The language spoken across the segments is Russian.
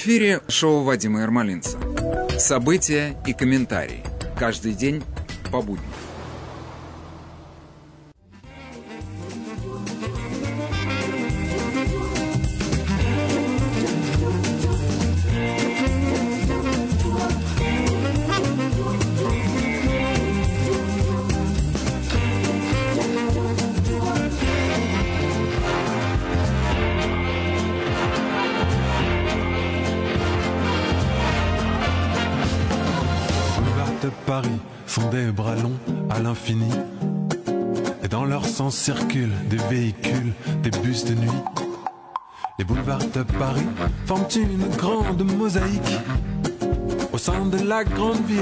Эфире шоу Вадима Ермолинца. События и комментарии. Каждый день по будням.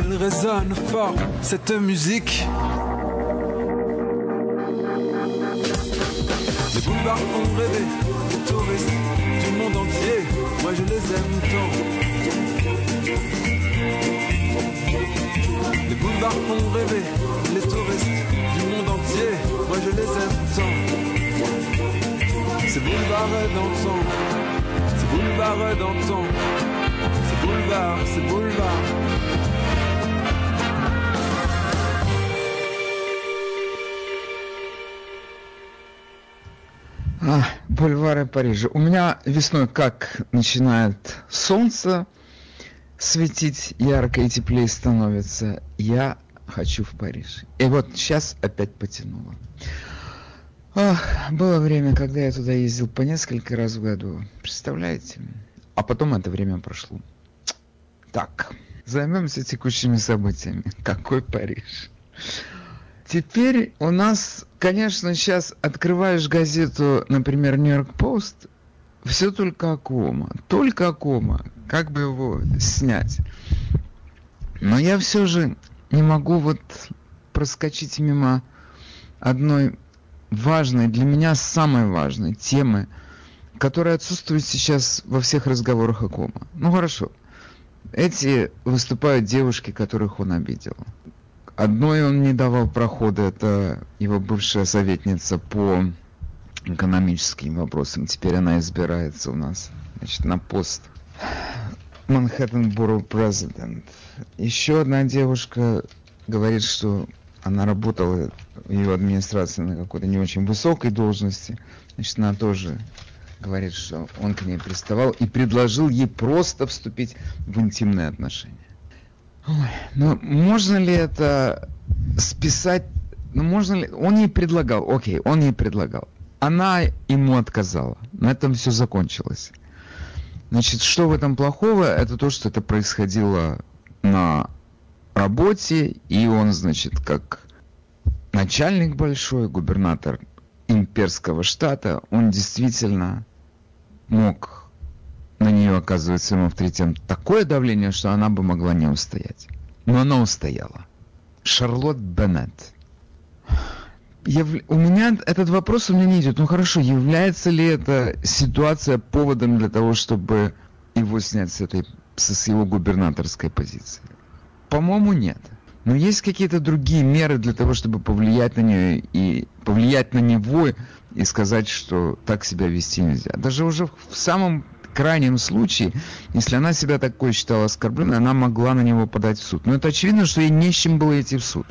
Ville résonne fort cette musique. Les boulevards font rêver les touristes du monde entier. Moi je les aime tant. Les boulevards font rêver les touristes du monde entier moi je les aime tant. C'est boulevard d'antan, c'est boulevard d'antan, c'est boulevard, c'est boulevard. Бульвары Парижа. У меня весной как начинает солнце светить ярко и теплее становится, я хочу в Париж. И вот сейчас опять потянуло. Ох, было время, когда я туда ездил по несколько раз в году. Представляете? А потом это время прошло. Так, займемся текущими событиями. Какой Париж? Теперь у нас, конечно, сейчас открываешь газету, например, Нью-Йорк Пост, все только Акома, только Акома, как бы его снять. Но я все же не могу вот проскочить мимо одной важной, для меня самой важной темы, которая отсутствует сейчас во всех разговорах о кома. Ну хорошо, эти выступают девушки, которых он обидел. Одной он не давал прохода, это его бывшая советница по экономическим вопросам. Теперь она избирается у нас значит, на пост Манхэттен Borough Президент. Еще одна девушка говорит, что она работала в ее администрации на какой-то не очень высокой должности. Значит, она тоже говорит, что он к ней приставал и предложил ей просто вступить в интимные отношения. Ой, ну можно ли это списать? Ну можно ли? Он ей предлагал, окей, он ей предлагал. Она ему отказала. На этом все закончилось. Значит, что в этом плохого? Это то, что это происходило на работе, и он, значит, как начальник большой, губернатор имперского штата, он действительно мог на нее оказывать своим авторитетом такое давление, что она бы могла не устоять. Но она устояла. Шарлотт Беннет. Яв... У меня этот вопрос у меня не идет. Ну хорошо, является ли эта ситуация поводом для того, чтобы его снять с этой с его губернаторской позиции? По-моему, нет. Но есть какие-то другие меры для того, чтобы повлиять на нее и повлиять на него и сказать, что так себя вести нельзя. Даже уже в самом крайнем случае, если она себя такой считала оскорбленной, она могла на него подать в суд. Но это очевидно, что ей не с чем было идти в суд.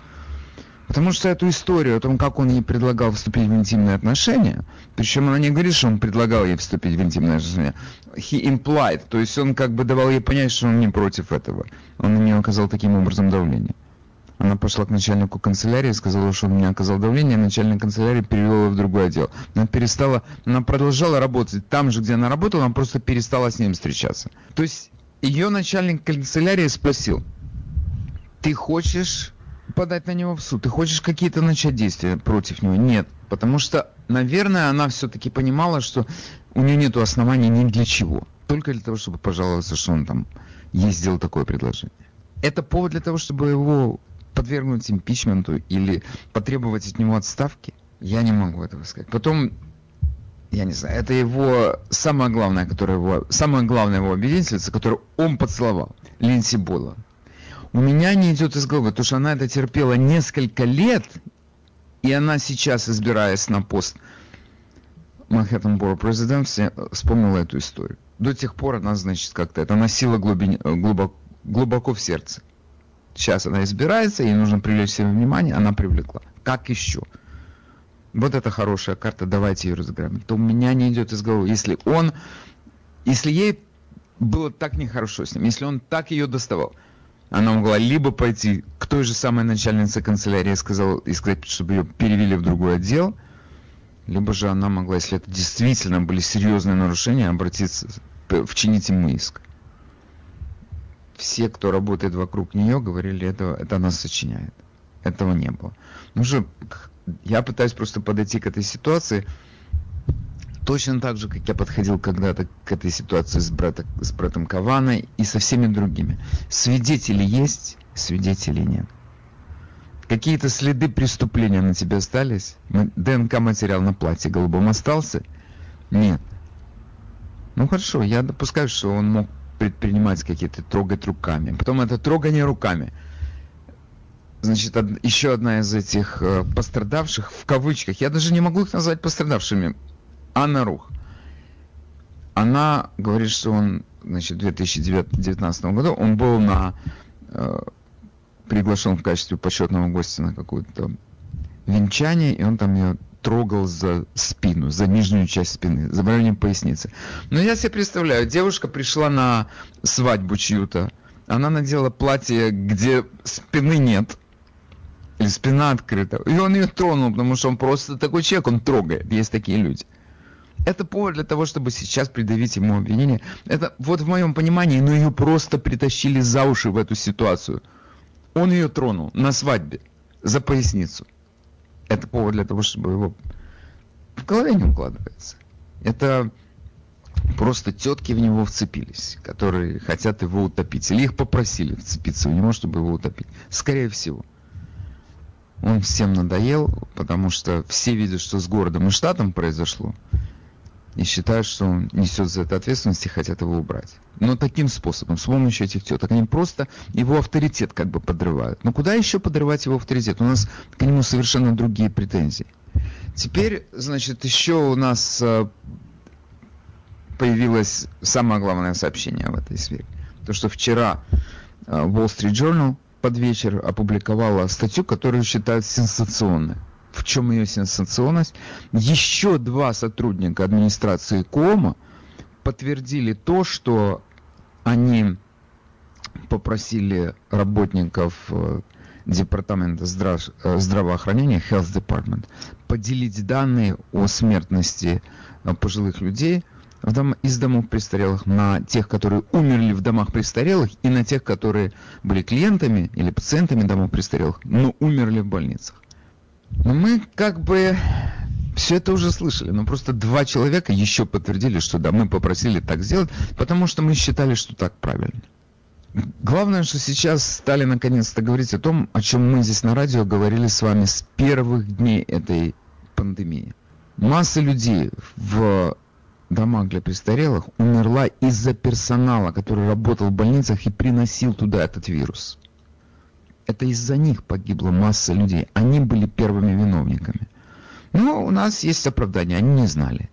Потому что эту историю о том, как он ей предлагал вступить в интимные отношения, причем она не говорит, что он предлагал ей вступить в интимные отношения, he implied, то есть он как бы давал ей понять, что он не против этого. Он на нее оказал таким образом давление. Она пошла к начальнику канцелярии, сказала, что он мне оказал давление, начальник канцелярии перевел ее в другой отдел. Она перестала, она продолжала работать там же, где она работала, она просто перестала с ним встречаться. То есть ее начальник канцелярии спросил, ты хочешь подать на него в суд? Ты хочешь какие-то начать действия против него? Нет. Потому что, наверное, она все-таки понимала, что у нее нет оснований ни для чего. Только для того, чтобы пожаловаться, что он там ей сделал такое предложение. Это повод для того, чтобы его подвергнуть импичменту или потребовать от него отставки? Я не могу этого сказать. Потом, я не знаю, это его самое главное, которое его, самая главная его обвинительница, которую он поцеловал, Линси Бола у меня не идет из головы, потому что она это терпела несколько лет, и она сейчас, избираясь на пост Манхэттен Боро президент вспомнила эту историю. До тех пор она, значит, как-то это носила глубине, глубоко, глубоко в сердце. Сейчас она избирается, ей нужно привлечь себе внимание, она привлекла. Как еще? Вот это хорошая карта, давайте ее разыграем. То у меня не идет из головы. Если он, если ей было так нехорошо с ним, если он так ее доставал, она могла либо пойти к той же самой начальнице канцелярии сказал, и сказать, чтобы ее перевели в другой отдел, либо же она могла, если это действительно были серьезные нарушения, обратиться, вчинить ему иск. Все, кто работает вокруг нее, говорили, это, это она сочиняет. Этого не было. Ну же, я пытаюсь просто подойти к этой ситуации точно так же, как я подходил когда-то к этой ситуации с, брата, с братом Каваной и со всеми другими. Свидетели есть, свидетелей нет. Какие-то следы преступления на тебе остались? ДНК-материал на платье голубом остался? Нет. Ну хорошо, я допускаю, что он мог предпринимать какие-то трогать руками. Потом это трогание руками. Значит, од, еще одна из этих э, пострадавших, в кавычках, я даже не могу их назвать пострадавшими, Анна Рух. Она говорит, что он, значит, в 2019 году он был на э, приглашен в качестве почетного гостя на какое-то венчание, и он там ее трогал за спину, за нижнюю часть спины, за районе поясницы. Но я себе представляю, девушка пришла на свадьбу чью-то, она надела платье, где спины нет, или спина открыта, и он ее тронул, потому что он просто такой человек, он трогает, есть такие люди. Это повод для того, чтобы сейчас придавить ему обвинение. Это вот в моем понимании, но ее просто притащили за уши в эту ситуацию – он ее тронул на свадьбе за поясницу. Это повод для того, чтобы его в голове не укладывается. Это просто тетки в него вцепились, которые хотят его утопить. Или их попросили вцепиться в него, чтобы его утопить. Скорее всего. Он всем надоел, потому что все видят, что с городом и штатом произошло и считают, что он несет за это ответственность и хотят его убрать. Но таким способом, с помощью этих теток, они просто его авторитет как бы подрывают. Но куда еще подрывать его авторитет? У нас к нему совершенно другие претензии. Теперь, значит, еще у нас э, появилось самое главное сообщение в этой сфере. То, что вчера э, Wall Street Journal под вечер опубликовала статью, которую считают сенсационной в чем ее сенсационность. Еще два сотрудника администрации Кома подтвердили то, что они попросили работников э, Департамента здрав... Э, здравоохранения, Health Department, поделить данные о смертности э, пожилых людей в дом... из домов престарелых на тех, которые умерли в домах престарелых, и на тех, которые были клиентами или пациентами домов престарелых, но умерли в больницах. Но мы как бы все это уже слышали, но просто два человека еще подтвердили, что да, мы попросили так сделать, потому что мы считали, что так правильно. Главное, что сейчас стали наконец-то говорить о том, о чем мы здесь на радио говорили с вами с первых дней этой пандемии. Масса людей в домах для престарелых умерла из-за персонала, который работал в больницах и приносил туда этот вирус. Это из-за них погибла масса людей. Они были первыми виновниками. Но у нас есть оправдание, они не знали.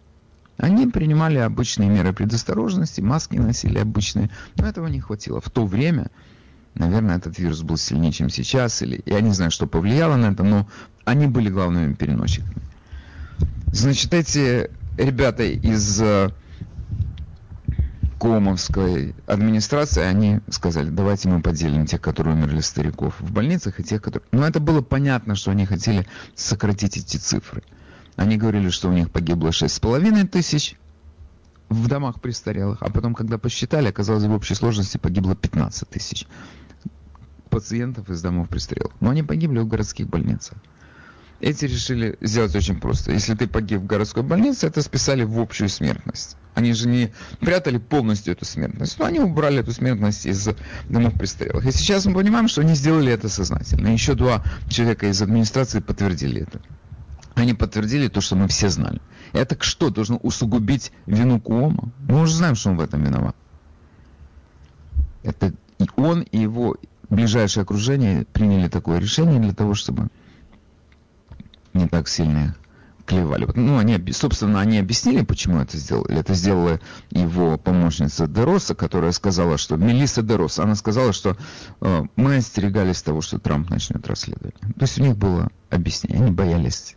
Они принимали обычные меры предосторожности, маски носили обычные, но этого не хватило. В то время, наверное, этот вирус был сильнее, чем сейчас, или я не знаю, что повлияло на это, но они были главными переносчиками. Значит, эти ребята из э, Комовской администрации, они сказали, давайте мы поделим тех, которые умерли стариков в больницах, и тех, которые... Но это было понятно, что они хотели сократить эти цифры. Они говорили, что у них погибло 6,5 тысяч в домах престарелых, а потом, когда посчитали, оказалось, в общей сложности погибло 15 тысяч пациентов из домов престарелых. Но они погибли в городских больницах. Эти решили сделать очень просто. Если ты погиб в городской больнице, это списали в общую смертность. Они же не прятали полностью эту смертность, но они убрали эту смертность из домов престарелых. И сейчас мы понимаем, что они сделали это сознательно. Еще два человека из администрации подтвердили это. Они подтвердили то, что мы все знали. Это что, должно усугубить вину Куома? Мы уже знаем, что он в этом виноват. Это и он, и его ближайшее окружение приняли такое решение для того, чтобы не так сильно клевали. Ну, они, собственно, они объяснили, почему это сделали. Это сделала его помощница Дероса, которая сказала, что... Мелисса Дероса, она сказала, что э, мы остерегались того, что Трамп начнет расследование. То есть у них было объяснение, они боялись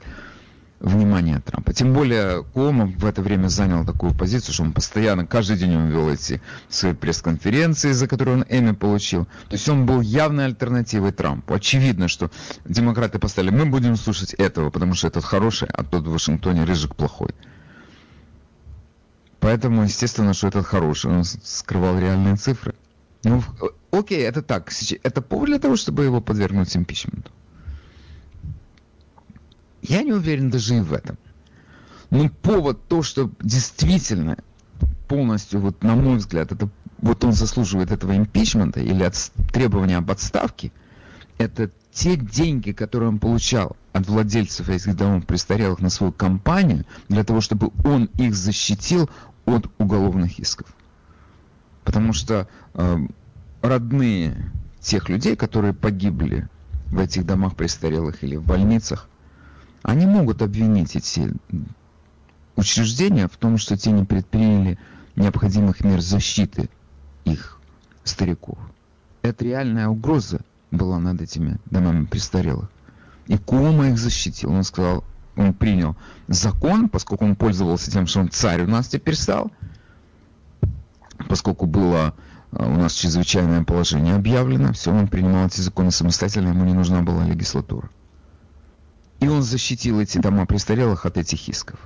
внимания Трампа. Тем более Кома в это время занял такую позицию, что он постоянно, каждый день он вел эти свои пресс-конференции, за которые он Эми получил. То есть он был явной альтернативой Трампу. Очевидно, что демократы поставили, мы будем слушать этого, потому что этот хороший, а тот в Вашингтоне Рыжик плохой. Поэтому, естественно, что этот хороший, он скрывал реальные цифры. Ну, окей, это так. Это повод для того, чтобы его подвергнуть импичменту. Я не уверен даже и в этом. Но повод то, что действительно полностью, вот на мой взгляд, это, вот он заслуживает этого импичмента или от, требования об отставке, это те деньги, которые он получал от владельцев этих домов престарелых на свою компанию, для того, чтобы он их защитил от уголовных исков. Потому что э, родные тех людей, которые погибли в этих домах престарелых или в больницах, они могут обвинить эти учреждения в том, что те не предприняли необходимых мер защиты их стариков. Это реальная угроза была над этими домами престарелых. И Кума их защитил. Он сказал, он принял закон, поскольку он пользовался тем, что он царь у нас теперь стал, поскольку было э, у нас чрезвычайное положение объявлено, все, он принимал эти законы самостоятельно, ему не нужна была легислатура. И он защитил эти дома престарелых от этих исков.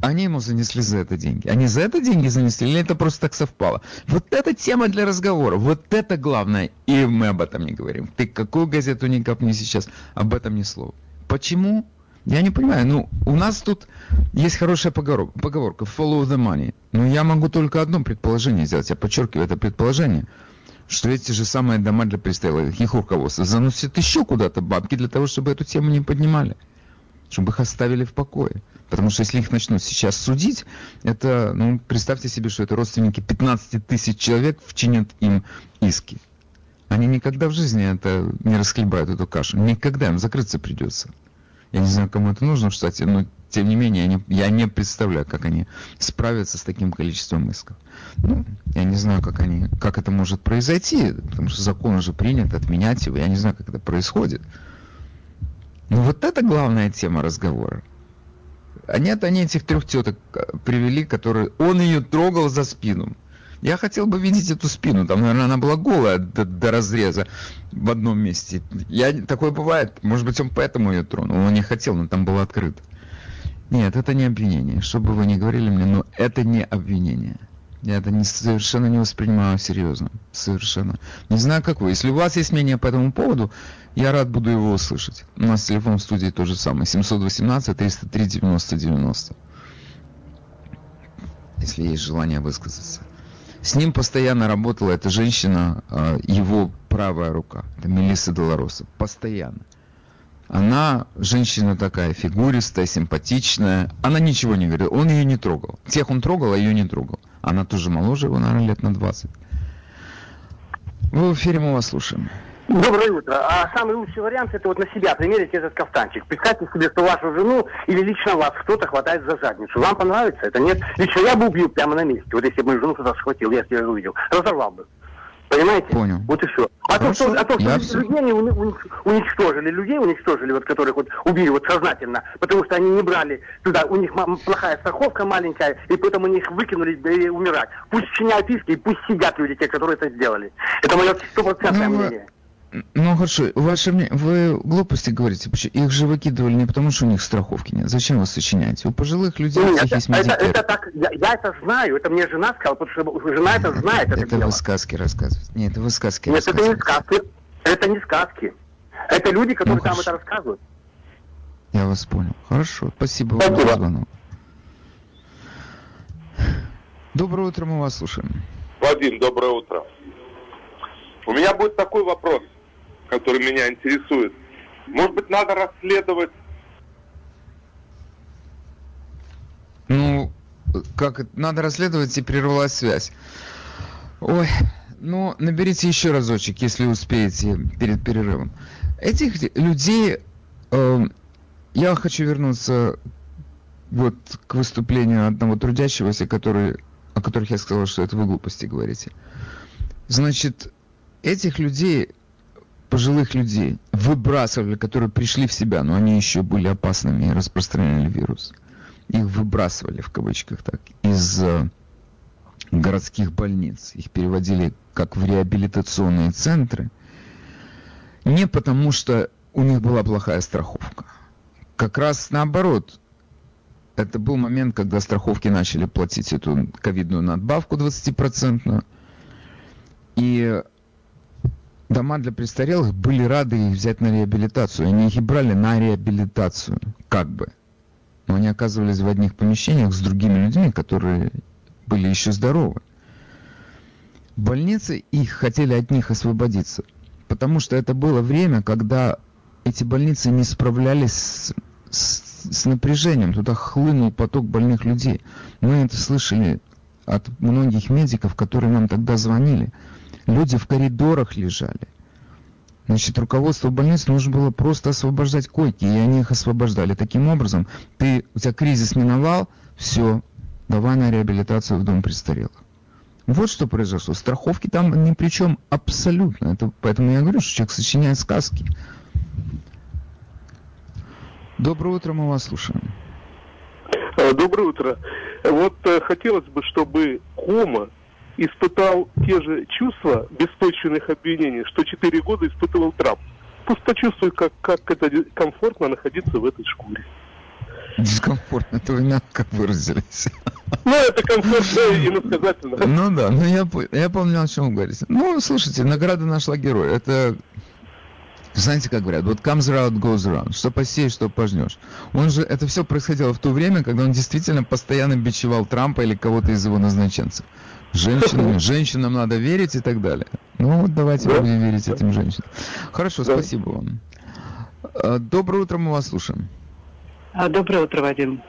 Они ему занесли за это деньги. Они за это деньги занесли или это просто так совпало? Вот это тема для разговора. Вот это главное. И мы об этом не говорим. Ты какую газету не копни сейчас, об этом ни слова. Почему? Я не понимаю. Ну, у нас тут есть хорошая поговорка. Follow the money. Но я могу только одно предположение сделать. Я подчеркиваю это предположение что эти же самые дома для престарелых, их руководство заносит еще куда-то бабки для того, чтобы эту тему не поднимали, чтобы их оставили в покое. Потому что если их начнут сейчас судить, это, ну, представьте себе, что это родственники 15 тысяч человек вчинят им иски. Они никогда в жизни это не расхлебают, эту кашу. Никогда им закрыться придется. Я не знаю, кому это нужно, кстати, но тем не менее, я не, я не представляю, как они справятся с таким количеством исков. Ну, я не знаю, как, они, как это может произойти, потому что закон уже принят, отменять его. Я не знаю, как это происходит. Но вот это главная тема разговора. А нет, они этих трех теток э, привели, которые... Он ее трогал за спину. Я хотел бы видеть эту спину. Там, наверное, она была голая до, до разреза в одном месте. Я, такое бывает. Может быть, он поэтому ее тронул. Он не хотел, но там было открыто. Нет, это не обвинение. Что бы вы ни говорили мне, но это не обвинение. Я это не, совершенно не воспринимаю серьезно. Совершенно. Не знаю, как вы. Если у вас есть мнение по этому поводу, я рад буду его услышать. У нас телефон в студии тот же самый. 718-303-90-90. Если есть желание высказаться. С ним постоянно работала эта женщина, а, его правая рука. Это Мелисса Долороса. Постоянно. Она женщина такая, фигуристая, симпатичная. Она ничего не говорила. Он ее не трогал. Тех он трогал, а ее не трогал. Она тоже моложе его, наверное, лет на 20. Вы в эфире, мы вас слушаем. Доброе утро. А самый лучший вариант это вот на себя примерить этот кафтанчик. Представьте себе, что вашу жену или лично вас кто-то хватает за задницу. Вам понравится это? Нет? Лично я бы убил прямо на месте. Вот если бы мою жену кто-то схватил, я ее увидел. Разорвал бы. Понимаете? Понял. Вот и все. А Хорошо. то, что, а то, что все... людей уничтожили, людей уничтожили, вот которых вот убили вот сознательно, потому что они не брали туда, у них плохая страховка маленькая, и поэтому они их выкинули и умирать. Пусть чиняют иски, и пусть сидят люди, те, которые это сделали. Это мое стопроцентное ну, мнение. Ну хорошо, ваше мнение, вы глупости говорите, их же выкидывали не потому, что у них страховки нет. Зачем вы сочиняете? У пожилых людей нет, у всех есть это, это так, я, я это знаю, это мне жена сказала, потому что жена это знает. Это, это вы сказки рассказываете. Нет, это вы сказки Нет, это не сказки. Это не сказки. Это люди, которые ну, там это рассказывают. Я вас понял. Хорошо, спасибо, спасибо. вам за звонок. Доброе утро, мы вас слушаем. Вадим, доброе утро. У меня будет такой вопрос который меня интересует. Может быть, надо расследовать... Ну, как надо расследовать и прервалась связь. Ой, ну, наберите еще разочек, если успеете перед перерывом. Этих людей... Э, я хочу вернуться вот к выступлению одного трудящегося, который, о которых я сказал, что это вы глупости говорите. Значит, этих людей, пожилых людей, выбрасывали, которые пришли в себя, но они еще были опасными и распространяли вирус. Их выбрасывали, в кавычках так, из э, городских больниц. Их переводили как в реабилитационные центры. Не потому, что у них была плохая страховка. Как раз наоборот. Это был момент, когда страховки начали платить эту ковидную надбавку 20%. И дома для престарелых были рады их взять на реабилитацию. Они их и брали на реабилитацию, как бы. Но они оказывались в одних помещениях с другими людьми, которые были еще здоровы. Больницы их хотели от них освободиться, потому что это было время, когда эти больницы не справлялись с, с, с напряжением, туда хлынул поток больных людей. Мы это слышали от многих медиков, которые нам тогда звонили. Люди в коридорах лежали. Значит, руководство больниц нужно было просто освобождать койки, и они их освобождали. Таким образом, ты, у тебя кризис миновал, все, давай на реабилитацию в дом престарелых. Вот что произошло. Страховки там ни при чем абсолютно. Это, поэтому я говорю, что человек сочиняет сказки. Доброе утро, мы вас слушаем. Э, доброе утро. Вот э, хотелось бы, чтобы Кома испытал те же чувства беспочвенных обвинений, что четыре года испытывал Трамп. Пусть почувствует, как, как это комфортно находиться в этой шкуре. Дискомфортно, это вы мягко выразились. Ну, это комфортно и насказательно. Ну да, ну я, я помню, о чем вы говорите. Ну, слушайте, награда нашла героя. Это знаете, как говорят, вот comes around, goes around. Что посеешь, что пожнешь. Он же, это все происходило в то время, когда он действительно постоянно бичевал Трампа или кого-то из его назначенцев. Женщинам, женщинам надо верить и так далее. Ну вот давайте да. будем верить этим женщинам. Хорошо, да. спасибо вам. А, доброе утро, мы вас слушаем. А, доброе утро, Вадим.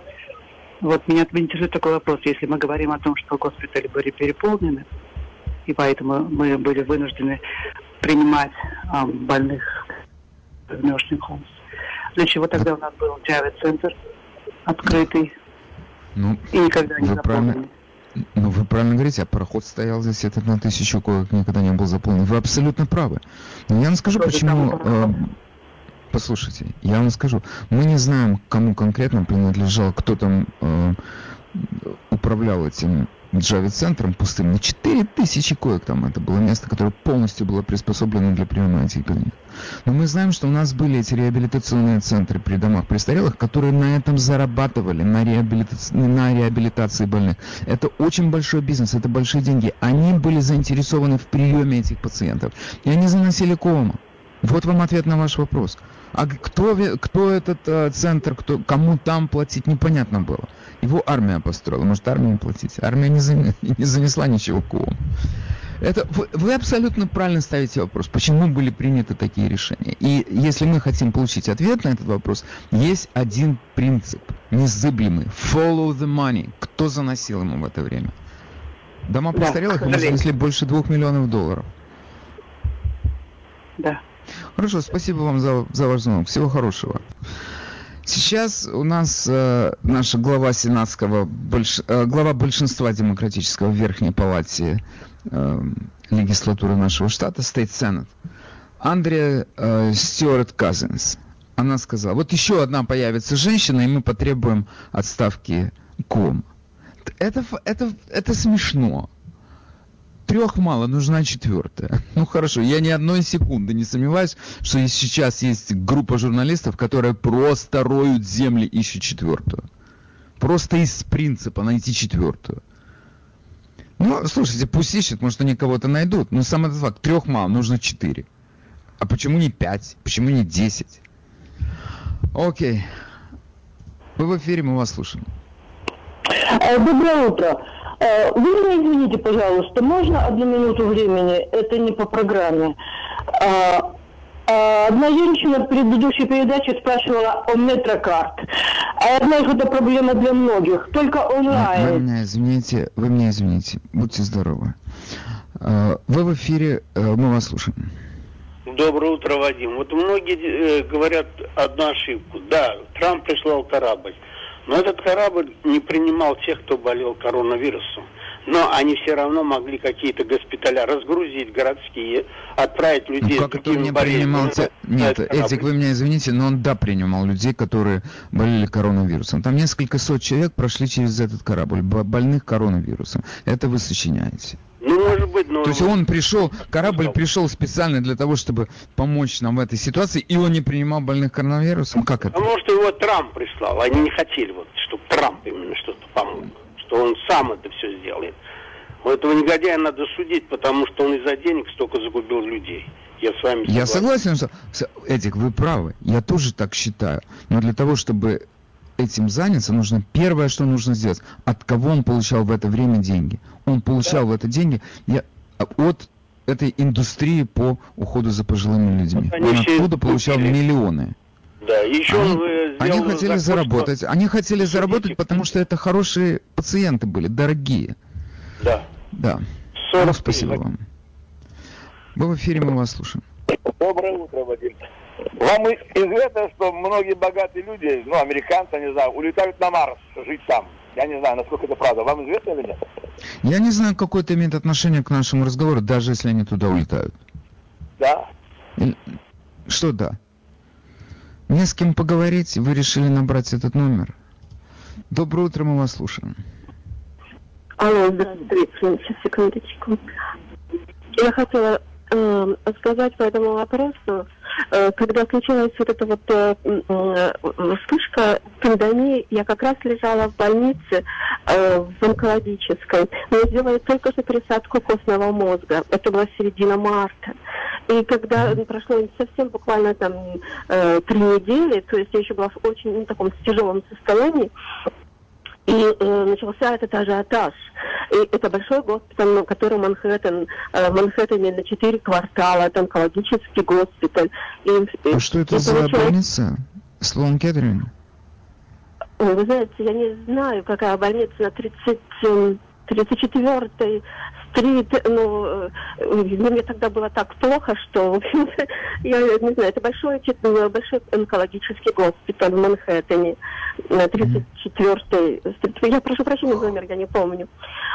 Вот меня интересует такой вопрос. Если мы говорим о том, что госпитали были переполнены, и поэтому мы были вынуждены принимать а, больных в Nursing Homes. Для чего тогда у нас был Джавид-центр открытый ну, и никогда не заполненный? Ну, вы правильно говорите, а пароход стоял здесь этот на тысячу коек, никогда не был заполнен. Вы абсолютно правы. Но я вам скажу, Что почему... Э, послушайте, я вам скажу. Мы не знаем, кому конкретно принадлежал, кто там э, управлял этим Джави-центром пустым. На 4000 коек там это было место, которое полностью было приспособлено для приема этих больных. Но мы знаем, что у нас были эти реабилитационные центры при домах престарелых, которые на этом зарабатывали, на, реабилита... на реабилитации больных. Это очень большой бизнес, это большие деньги. Они были заинтересованы в приеме этих пациентов. И они заносили кому. Вот вам ответ на ваш вопрос. А кто, кто этот э, центр, кто, кому там платить, непонятно было. Его армия построила. Может, армия платить? Армия не, зан... не занесла ничего к ООН. Это, вы, вы абсолютно правильно ставите вопрос, почему были приняты такие решения. И если мы хотим получить ответ на этот вопрос, есть один принцип, незыблемый. Follow the money. Кто заносил ему в это время? Дома престарелых ему занесли больше двух миллионов долларов. Да. Хорошо, спасибо вам за, за ваш звонок. Всего хорошего. Сейчас у нас э, наша глава сенатского, больш, э, глава большинства демократического в Верхней Палате э, легислатуры нашего штата, State Senate, Андреа э, Стюарт Казинс. Она сказала, вот еще одна появится женщина, и мы потребуем отставки ком. Это, это, это смешно трех мало, нужна четвертая. Ну хорошо, я ни одной секунды не сомневаюсь, что сейчас есть группа журналистов, которые просто роют земли, ищут четвертую. Просто из принципа найти четвертую. Ну, слушайте, пусть ищут, может, они кого-то найдут. Но сам этот факт, трех мало, нужно четыре. А почему не пять? Почему не десять? Окей. Вы в эфире, мы вас слушаем. Э, доброе утро. Э, вы меня извините, пожалуйста, можно одну минуту времени? Это не по программе. А, а, одна женщина в предыдущей передаче спрашивала о метрокарт. А я знаю, что это проблема для многих, только онлайн. Вы меня извините, вы меня извините. Будьте здоровы. Вы в эфире, э, мы вас слушаем. Доброе утро, Вадим. Вот многие э, говорят одну ошибку. Да, Трамп прислал корабль. Но этот корабль не принимал тех, кто болел коронавирусом. Но они все равно могли какие-то госпиталя разгрузить городские, отправить людей ну, как это не принимал... Те... Нет, Эдик, вы меня извините, но он да принимал людей, которые болели коронавирусом. Там несколько сот человек прошли через этот корабль, больных коронавирусом. Это вы сочиняете. Ну, может быть, но... То есть он пришел, корабль пришел специально для того, чтобы помочь нам в этой ситуации, и он не принимал больных коронавирусом? Как это? Потому что его Трамп прислал. Они не хотели, вот, чтобы Трамп именно что-то помог. Что он сам это все сделает. У этого негодяя надо судить, потому что он из-за денег столько загубил людей. Я с вами согласен. Я согласен, что... Эдик, вы правы. Я тоже так считаю. Но для того, чтобы этим заняться, нужно первое, что нужно сделать. От кого он получал в это время деньги? Он получал да. в это деньги я, от этой индустрии по уходу за пожилыми людьми. Они он оттуда получал миллионы. Да, еще они, они хотели закон, заработать. Что... Они хотели Судите. заработать, потому что это хорошие пациенты были, дорогие. Да. Да. Ну, спасибо вам. Вы в эфире, мы вас слушаем. Доброе утро, Вадим. Вам известно, что многие богатые люди, ну, американцы, не знаю, улетают на Марс жить там. Я не знаю, насколько это правда. Вам известно или нет? Я не знаю, какое это имеет отношение к нашему разговору, даже если они туда улетают. Да. Что да? Не с кем поговорить, вы решили набрать этот номер. Доброе утро, мы вас слушаем. Алло, здравствуйте, сейчас, секундочку. Я хотела сказать по этому вопросу, э, когда случилась вот эта вот э, э, вспышка пандемии, я как раз лежала в больнице в онкологической. Мне сделали только что пересадку костного мозга. Это была середина марта. И когда прошло совсем буквально там три недели, то есть я еще была в очень ну, таком тяжелом состоянии, и э, начался этот ажиотаж. И это большой госпиталь, который Манхэттен, э, в Манхэттене на четыре квартала, это онкологический госпиталь. И, а что это за человек... больница? Слон Кедрин? Вы знаете, я не знаю, какая больница на 30, 34-й стрит, ну, э, мне тогда было так плохо, что, в общем я не знаю, это большой, большой онкологический госпиталь в Манхэттене, на 34-й стрит. Я прошу прощения, номер я не помню,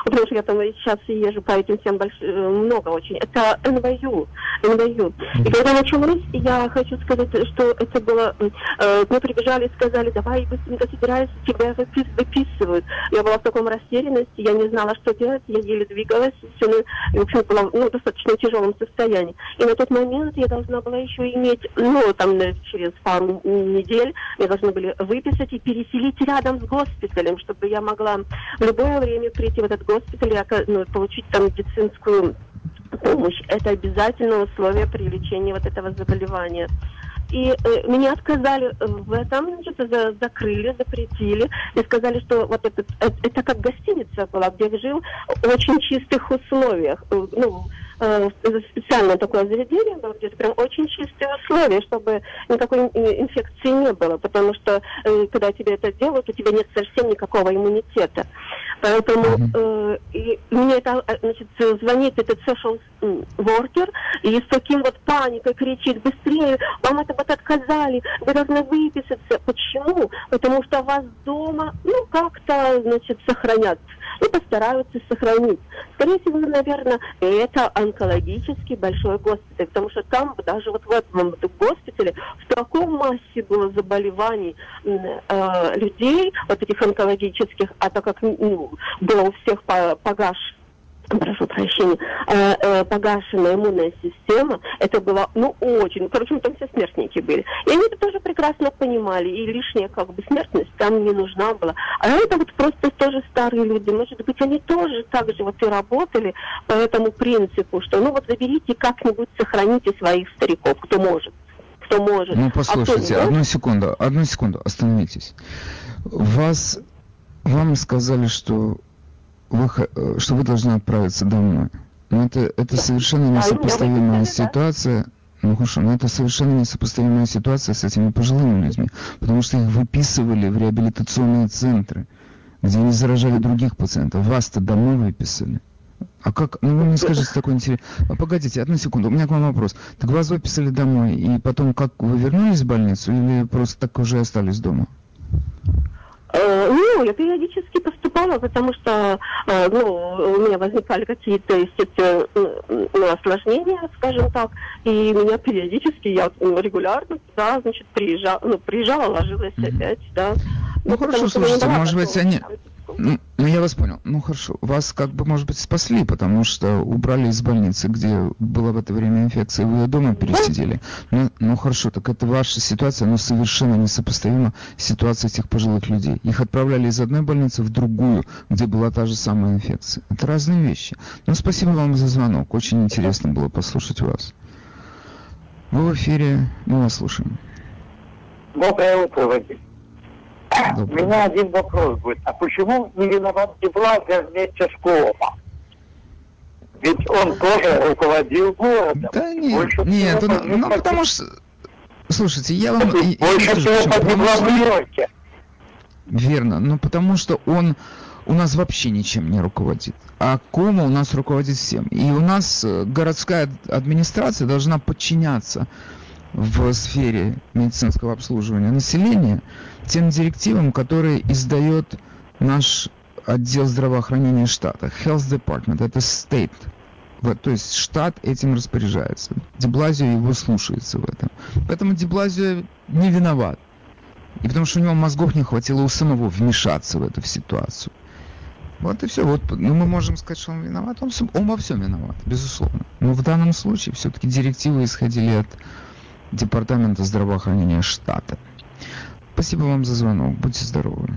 потому что я там сейчас езжу по этим всем больш... Э, много очень. Это НВЮ, НВЮ. И когда началось, я хочу сказать, что это было, э, мы прибежали и сказали, давай быстренько собирайся, тебя выписывают. Я была в таком растерянности, я не знала, что делать, я еле двигалась, все, в общем, была ну, в достаточно тяжелом состоянии. И на тот момент я должна была еще иметь, ну, там, через пару недель, мне должны были выписать и переселить рядом с госпиталем, чтобы я могла в любое время прийти в этот госпиталь и ну, получить там медицинскую помощь. Это обязательное условие при лечении вот этого заболевания. И э, меня отказали в этом, значит, за, закрыли, запретили и сказали, что вот это, это, это как гостиница была, где я жил в очень чистых условиях. Э, ну, э, специальное такое заведение было, где прям очень чистые условия, чтобы никакой инфекции не было, потому что э, когда тебе это делают, у тебя нет совсем никакого иммунитета. Поэтому э, и мне это, э, значит, звонит этот social worker и с таким вот паникой кричит, быстрее, вам это вот отказали, вы должны выписаться. Почему? Потому что вас дома, ну, как-то, значит, сохранят и постараются сохранить. Скорее всего, наверное, это онкологический большой госпиталь, потому что там даже вот в этом госпитале в таком массе было заболеваний э, людей, вот этих онкологических, а так как ну, было у всех погаш прошу прощения, э, э, погашенная иммунная система, это было, ну, очень, короче, там все смертники были. И они это тоже прекрасно понимали, и лишняя, как бы, смертность там не нужна была. А это вот просто тоже старые люди, может быть, они тоже так же вот и работали по этому принципу, что, ну, вот заберите как-нибудь, сохраните своих стариков, кто может кто может. Ну, послушайте, а одну секунду, одну секунду, остановитесь. Вас, вам сказали, что вы, э, что вы должны отправиться домой. Но это, это совершенно несопоставимая ситуация. Ну хорошо, но это совершенно несопоставимая ситуация с этими пожилыми людьми, потому что их выписывали в реабилитационные центры, где они заражали других пациентов. Вас-то домой выписали. А как? Ну вы мне скажете такой интерес. А, погодите, одну секунду, у меня к вам вопрос. Так вас выписали домой, и потом как вы вернулись в больницу или просто так уже остались дома? Э, ну, я периодически поступала, потому что э, ну, у меня возникали какие-то, естественно, ну, осложнения, скажем так, и меня периодически, я ну, регулярно туда, значит, приезжала, ну, приезжала, ложилась mm-hmm. опять, да. Ну, ну хорошо, слушайте, может быть, они... Ну, ну, я вас понял. Ну, хорошо. Вас, как бы, может быть, спасли, потому что убрали из больницы, где была в это время инфекция, вы ее дома пересидели. Ну, ну, хорошо, так это ваша ситуация, но совершенно несопоставима с ситуацией этих пожилых людей. Их отправляли из одной больницы в другую, где была та же самая инфекция. Это разные вещи. Ну, спасибо вам за звонок. Очень интересно было послушать вас. Вы в эфире, мы вас слушаем. Доброе утро, Вадим. У меня один вопрос будет. А почему не виноват Деблазер вместе с Колома? Ведь он тоже руководил городом. Да нет, Больше нет, он, ну, ну потому что... Слушайте, я вам... Больше всего погибло в Нью-Йорке. Верно, ну потому что он у нас вообще ничем не руководит. А Кома у нас руководит всем. И у нас э, городская администрация должна подчиняться в сфере медицинского обслуживания населения тем директивам, которые издает наш отдел здравоохранения штата. Health Department, это state. Вот, то есть штат этим распоряжается. Деблазио его слушается в этом. Поэтому Деблазио не виноват. И потому что у него мозгов не хватило у самого вмешаться в эту ситуацию. Вот и все. Вот, ну, мы можем сказать, что он виноват. Он, он во всем виноват, безусловно. Но в данном случае все-таки директивы исходили от Департамента здравоохранения штата. Спасибо вам за звонок. Будьте здоровы.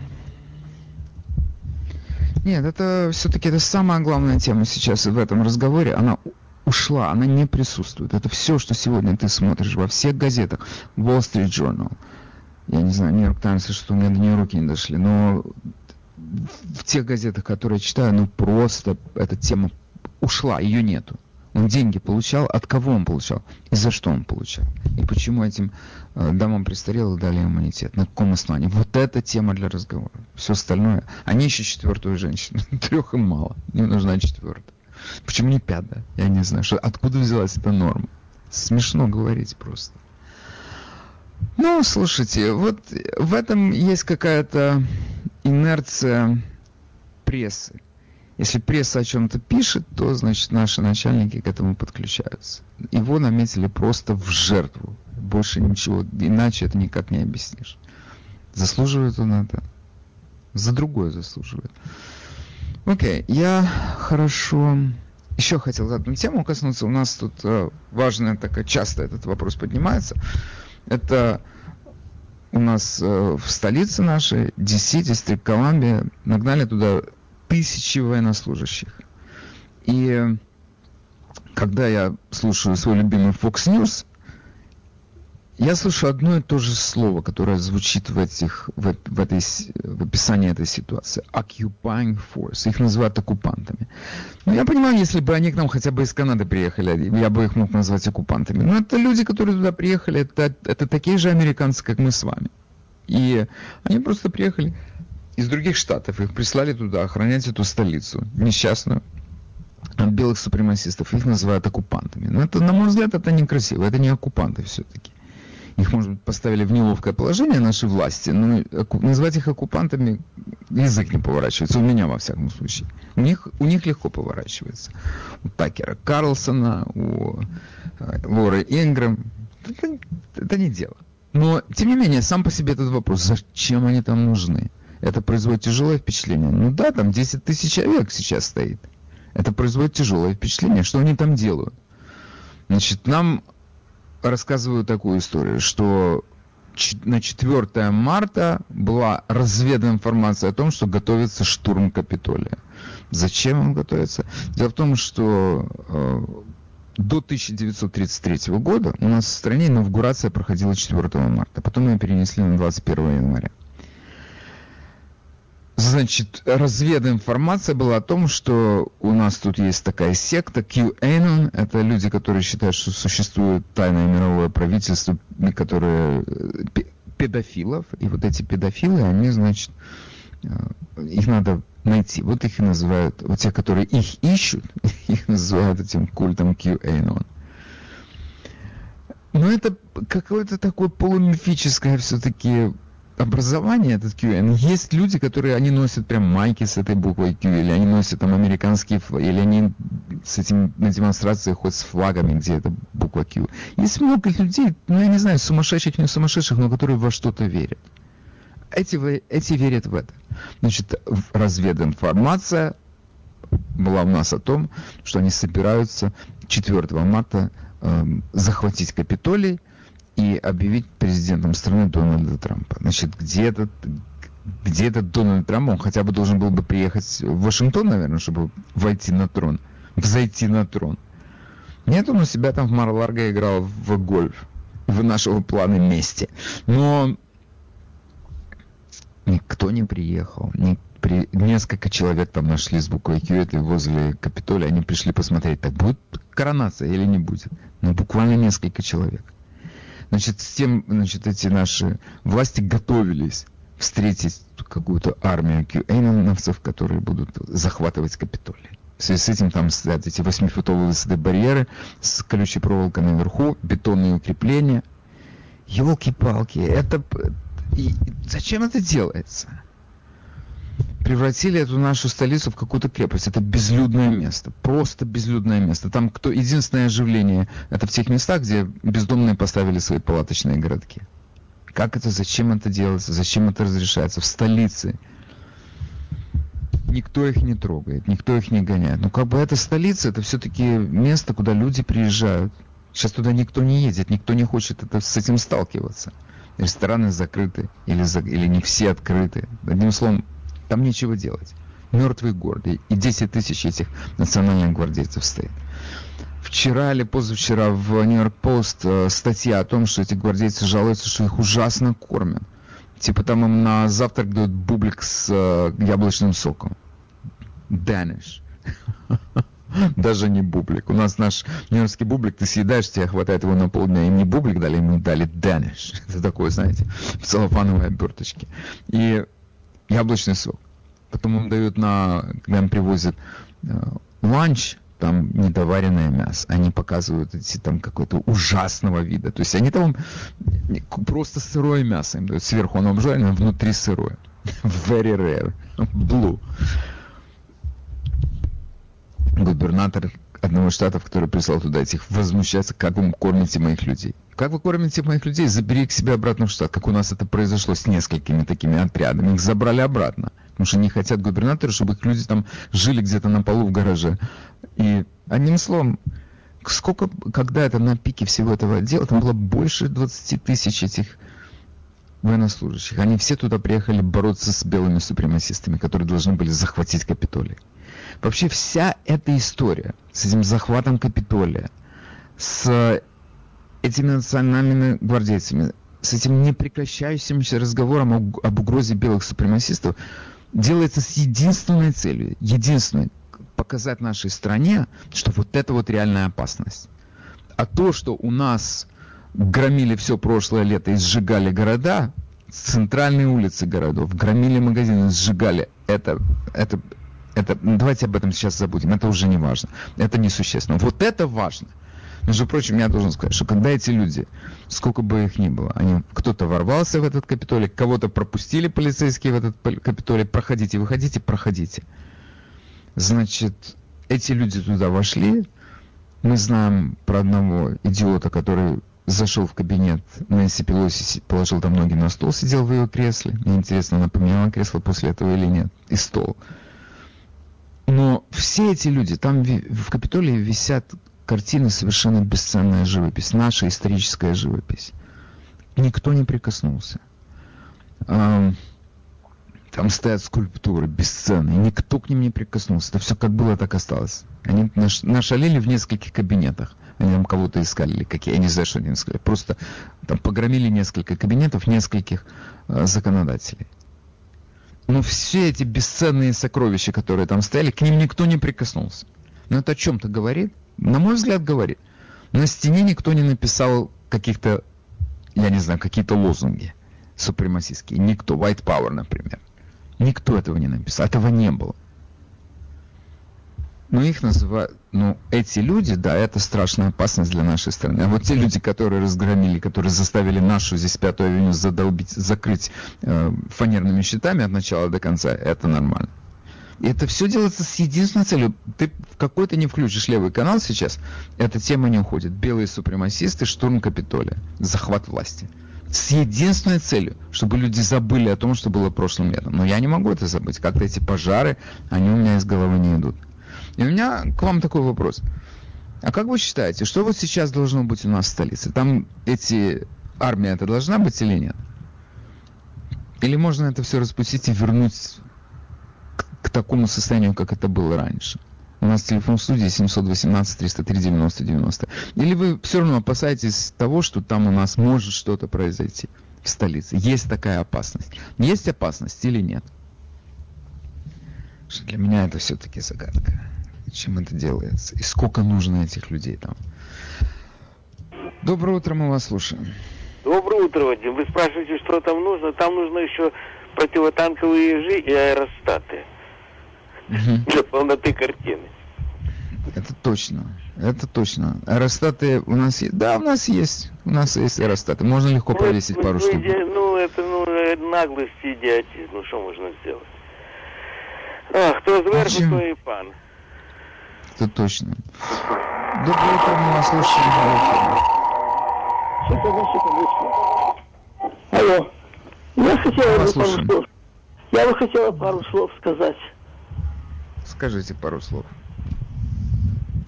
Нет, это все-таки это самая главная тема сейчас в этом разговоре. Она ушла, она не присутствует. Это все, что сегодня ты смотришь во всех газетах. Wall Street Journal. Я не знаю, Нью-Йорк Таймс, что у меня до нее руки не дошли. Но в тех газетах, которые я читаю, ну просто эта тема ушла, ее нету. Он деньги получал, от кого он получал и за что он получал. И почему этим э, дамам престарелых дали иммунитет, на каком основании. Вот это тема для разговора. Все остальное. Они ищут четвертую женщину. Трех им мало. Им нужна четвертая. Почему не пятая? Я не знаю. Что, откуда взялась эта норма? Смешно говорить просто. Ну, слушайте, вот в этом есть какая-то инерция прессы. Если пресса о чем-то пишет, то, значит, наши начальники к этому подключаются. Его наметили просто в жертву. Больше ничего, иначе это никак не объяснишь. Заслуживает он это? За другое заслуживает. Окей, okay, я хорошо... Еще хотел одну тему коснуться. У нас тут э, важная такая, часто этот вопрос поднимается. Это у нас э, в столице нашей, DC, Дистрикт Колумбия, нагнали туда тысячи военнослужащих. И когда я слушаю свой любимый Fox News, я слышу одно и то же слово, которое звучит в, этих, в, в, этой, в описании этой ситуации. Occupying force. Их называют оккупантами. Ну, я понимаю, если бы они к нам хотя бы из Канады приехали, я бы их мог назвать оккупантами. Но это люди, которые туда приехали, это, это такие же американцы, как мы с вами. И они просто приехали из других штатов. Их прислали туда охранять эту столицу несчастную от белых супремасистов. Их называют оккупантами. Но это, на мой взгляд, это некрасиво. Это не оккупанты все-таки. Их, может быть, поставили в неловкое положение наши власти, но назвать их оккупантами язык не поворачивается. У меня, во всяком случае. У них, у них легко поворачивается. У Такера Карлсона, у э, Лоры Ингрэм. Это, это не дело. Но, тем не менее, сам по себе этот вопрос, зачем они там нужны? Это производит тяжелое впечатление. Ну да, там 10 тысяч человек сейчас стоит. Это производит тяжелое впечатление. Что они там делают? Значит, нам рассказывают такую историю, что на 4 марта была разведана информация о том, что готовится штурм Капитолия. Зачем он готовится? Дело в том, что э, до 1933 года у нас в стране инаугурация проходила 4 марта, потом ее перенесли на 21 января. Значит, развединформация была о том, что у нас тут есть такая секта QAnon. Это люди, которые считают, что существует тайное мировое правительство, которые э, педофилов. И вот эти педофилы, они, значит, э, их надо найти. Вот их и называют, вот те, которые их ищут, их называют этим культом QAnon. Но это какое-то такое полумифическое все-таки образование, этот QN, есть люди, которые, они носят прям майки с этой буквой Q, или они носят там американские, или они с этим на демонстрации ходят с флагами, где эта буква Q. Есть много людей, ну я не знаю, сумасшедших, не сумасшедших, но которые во что-то верят. Эти, эти верят в это. Значит, развединформация была у нас о том, что они собираются 4 марта э, захватить Капитолий, и объявить президентом страны Дональда Трампа. Значит, где этот, где этот Дональд Трамп, он хотя бы должен был бы приехать в Вашингтон, наверное, чтобы войти на трон, взойти на трон. Нет, он у себя там в Марларго играл в гольф, в нашего плана мести. Но никто не приехал, ни, при, несколько человек там нашли с буквой Q возле Капитолия, они пришли посмотреть, так будет коронация или не будет. Но буквально несколько человек. Значит, с тем, значит, эти наши власти готовились встретить какую-то армию QAnoновцев, которые будут захватывать Капитолий. В связи с этим там стоят эти восьмифутовые высоты барьеры с колючей проволокой наверху, бетонные укрепления. Елки-палки, это... И зачем это делается? Превратили эту нашу столицу в какую-то крепость. Это безлюдное место, просто безлюдное место. Там кто единственное оживление, это в тех местах, где бездомные поставили свои палаточные городки. Как это, зачем это делается, зачем это разрешается? В столице. Никто их не трогает, никто их не гоняет. Но как бы эта столица, это все-таки место, куда люди приезжают. Сейчас туда никто не едет, никто не хочет это, с этим сталкиваться. Рестораны закрыты или, или не все открыты. Одним словом, там нечего делать. Мертвый город. И 10 тысяч этих национальных гвардейцев стоит. Вчера или позавчера в Нью-Йорк Пост э, статья о том, что эти гвардейцы жалуются, что их ужасно кормят. Типа там им на завтрак дают бублик с э, яблочным соком. Danish. Даже не бублик. У нас наш нью-йоркский бублик, ты съедаешь, тебе хватает его на полдня. Им не бублик дали, ему дали Danish. Это такое, знаете, в целлофановой оберточке. И яблочный сок. Потом им дают на, когда им привозят э, ланч, там недоваренное мясо. Они показывают эти там какого-то ужасного вида. То есть они там просто сырое мясо им дают. Сверху оно обжарено, внутри сырое. Very rare. Blue. Губернатор одного из штатов, который прислал туда этих, возмущается, как вы кормите моих людей. Как вы кормите моих людей? Забери к себе обратно в штат. Как у нас это произошло с несколькими такими отрядами. Их забрали обратно. Потому что не хотят губернаторы, чтобы их люди там жили где-то на полу в гараже. И одним словом, сколько, когда это на пике всего этого дела, там было больше 20 тысяч этих военнослужащих. Они все туда приехали бороться с белыми супремасистами, которые должны были захватить Капитолий. Вообще вся эта история с этим захватом Капитолия, с этими национальными гвардейцами, с этим непрекращающимся разговором об, об угрозе белых супремасистов, делается с единственной целью, единственной, показать нашей стране, что вот это вот реальная опасность. А то, что у нас громили все прошлое лето и сжигали города, центральные улицы городов, громили магазины, сжигали, это, это, это, давайте об этом сейчас забудем, это уже не важно, это несущественно. Вот это важно. Между прочим, я должен сказать, что когда эти люди, сколько бы их ни было, они, кто-то ворвался в этот Капитолий, кого-то пропустили полицейские в этот Капитолий, проходите, выходите, проходите. Значит, эти люди туда вошли, мы знаем про одного идиота, который зашел в кабинет Нэнси Пелоси, положил там ноги на стол, сидел в ее кресле. Мне интересно, она поменяла кресло после этого или нет, и стол. Но все эти люди, там в Капитолии висят картины совершенно бесценная живопись, наша историческая живопись. Никто не прикоснулся. Там стоят скульптуры бесценные, никто к ним не прикоснулся. Это все как было, так осталось. Они нашалили в нескольких кабинетах. Они там кого-то искали какие, я не знаю, что они искали. Просто там погромили несколько кабинетов нескольких э, законодателей. Но все эти бесценные сокровища, которые там стояли, к ним никто не прикоснулся. Но это о чем-то говорит? На мой взгляд, говорит. На стене никто не написал каких-то, я не знаю, какие-то лозунги супремасистские. Никто. White Power, например. Никто этого не написал. Этого не было. Но их называют, ну, эти люди, да, это страшная опасность для нашей страны. А вот те люди, которые разгромили, которые заставили нашу здесь Пятую авеню задолбить, закрыть э, фанерными щитами от начала до конца, это нормально. И это все делается с единственной целью. Ты какой-то не включишь левый канал сейчас, эта тема не уходит. Белые супремасисты, штурм Капитолия, захват власти. С единственной целью, чтобы люди забыли о том, что было прошлым летом. Но я не могу это забыть. Как-то эти пожары, они у меня из головы не идут. И у меня к вам такой вопрос. А как вы считаете, что вот сейчас должно быть у нас в столице? Там эти армия это должна быть или нет? Или можно это все распустить и вернуть к, к такому состоянию, как это было раньше? У нас телефон в студии 718 303 90 90. Или вы все равно опасаетесь того, что там у нас может что-то произойти в столице? Есть такая опасность. Есть опасность или нет? Для меня это все-таки загадка чем это делается, и сколько нужно этих людей там. Доброе утро, мы вас слушаем. Доброе утро, Вадим. Вы спрашиваете, что там нужно? Там нужно еще противотанковые ежи и аэростаты. Угу. Для полноты картины. Это точно. Это точно. Аэростаты у нас есть. Да, у нас есть. У нас есть аэростаты. Можно легко ну, повесить пару ну, штук. Ну, это ну, наглость и идиотизм. Ну, что можно сделать? А, кто зверху, то и пан. Это точно. Доброе утро, мы вас слушаем. Алло. Я хотела бы пару слов. Я бы хотела пару слов сказать. Скажите пару слов.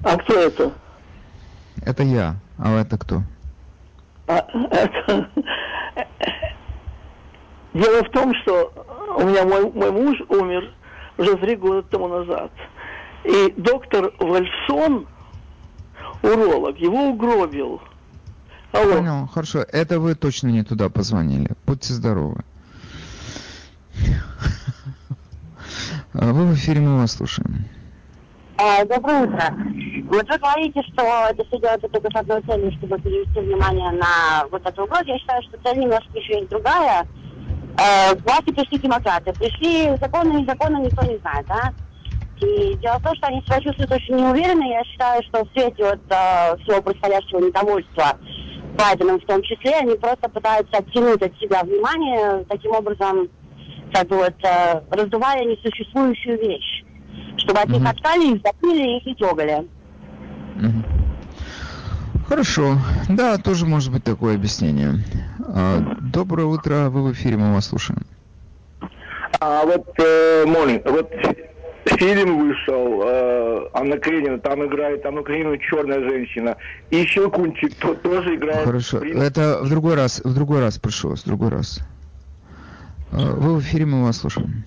А кто это? Это я. А это кто? А, это... Дело в том, что у меня мой, мой муж умер уже три года тому назад. И доктор Вальсон, уролог, его угробил. Алло. Понял, хорошо. Это вы точно не туда позвонили. Будьте здоровы. А вы в эфире, мы вас слушаем. А, доброе утро. Вот вы говорите, что это все делается только с одной целью, чтобы перевести внимание на вот эту угрозу. Я считаю, что цель немножко еще есть другая. Э, власти пришли демократы. Пришли законы и законы никто не знает, да? И дело в том, что они себя чувствуют очень неуверенно. Я считаю, что в свете вот, э, всего происходящего недовольства Байденом в том числе, они просто пытаются оттянуть от себя внимание, таким образом, как бы вот, э, раздувая несуществующую вещь. Чтобы от них mm-hmm. отстали, их запили, их и. Mm-hmm. Хорошо. Да, тоже может быть такое объяснение. А, доброе утро, вы в эфире, мы вас слушаем. А вот, э, morning. Вот фильм вышел, э, Анна Кренина, там играет Анна Кренина черная женщина. И Щелкунчик то, тоже играет. Хорошо, это в другой раз, в другой раз, прошу вас, в другой раз. Э, вы в эфире, мы вас слушаем.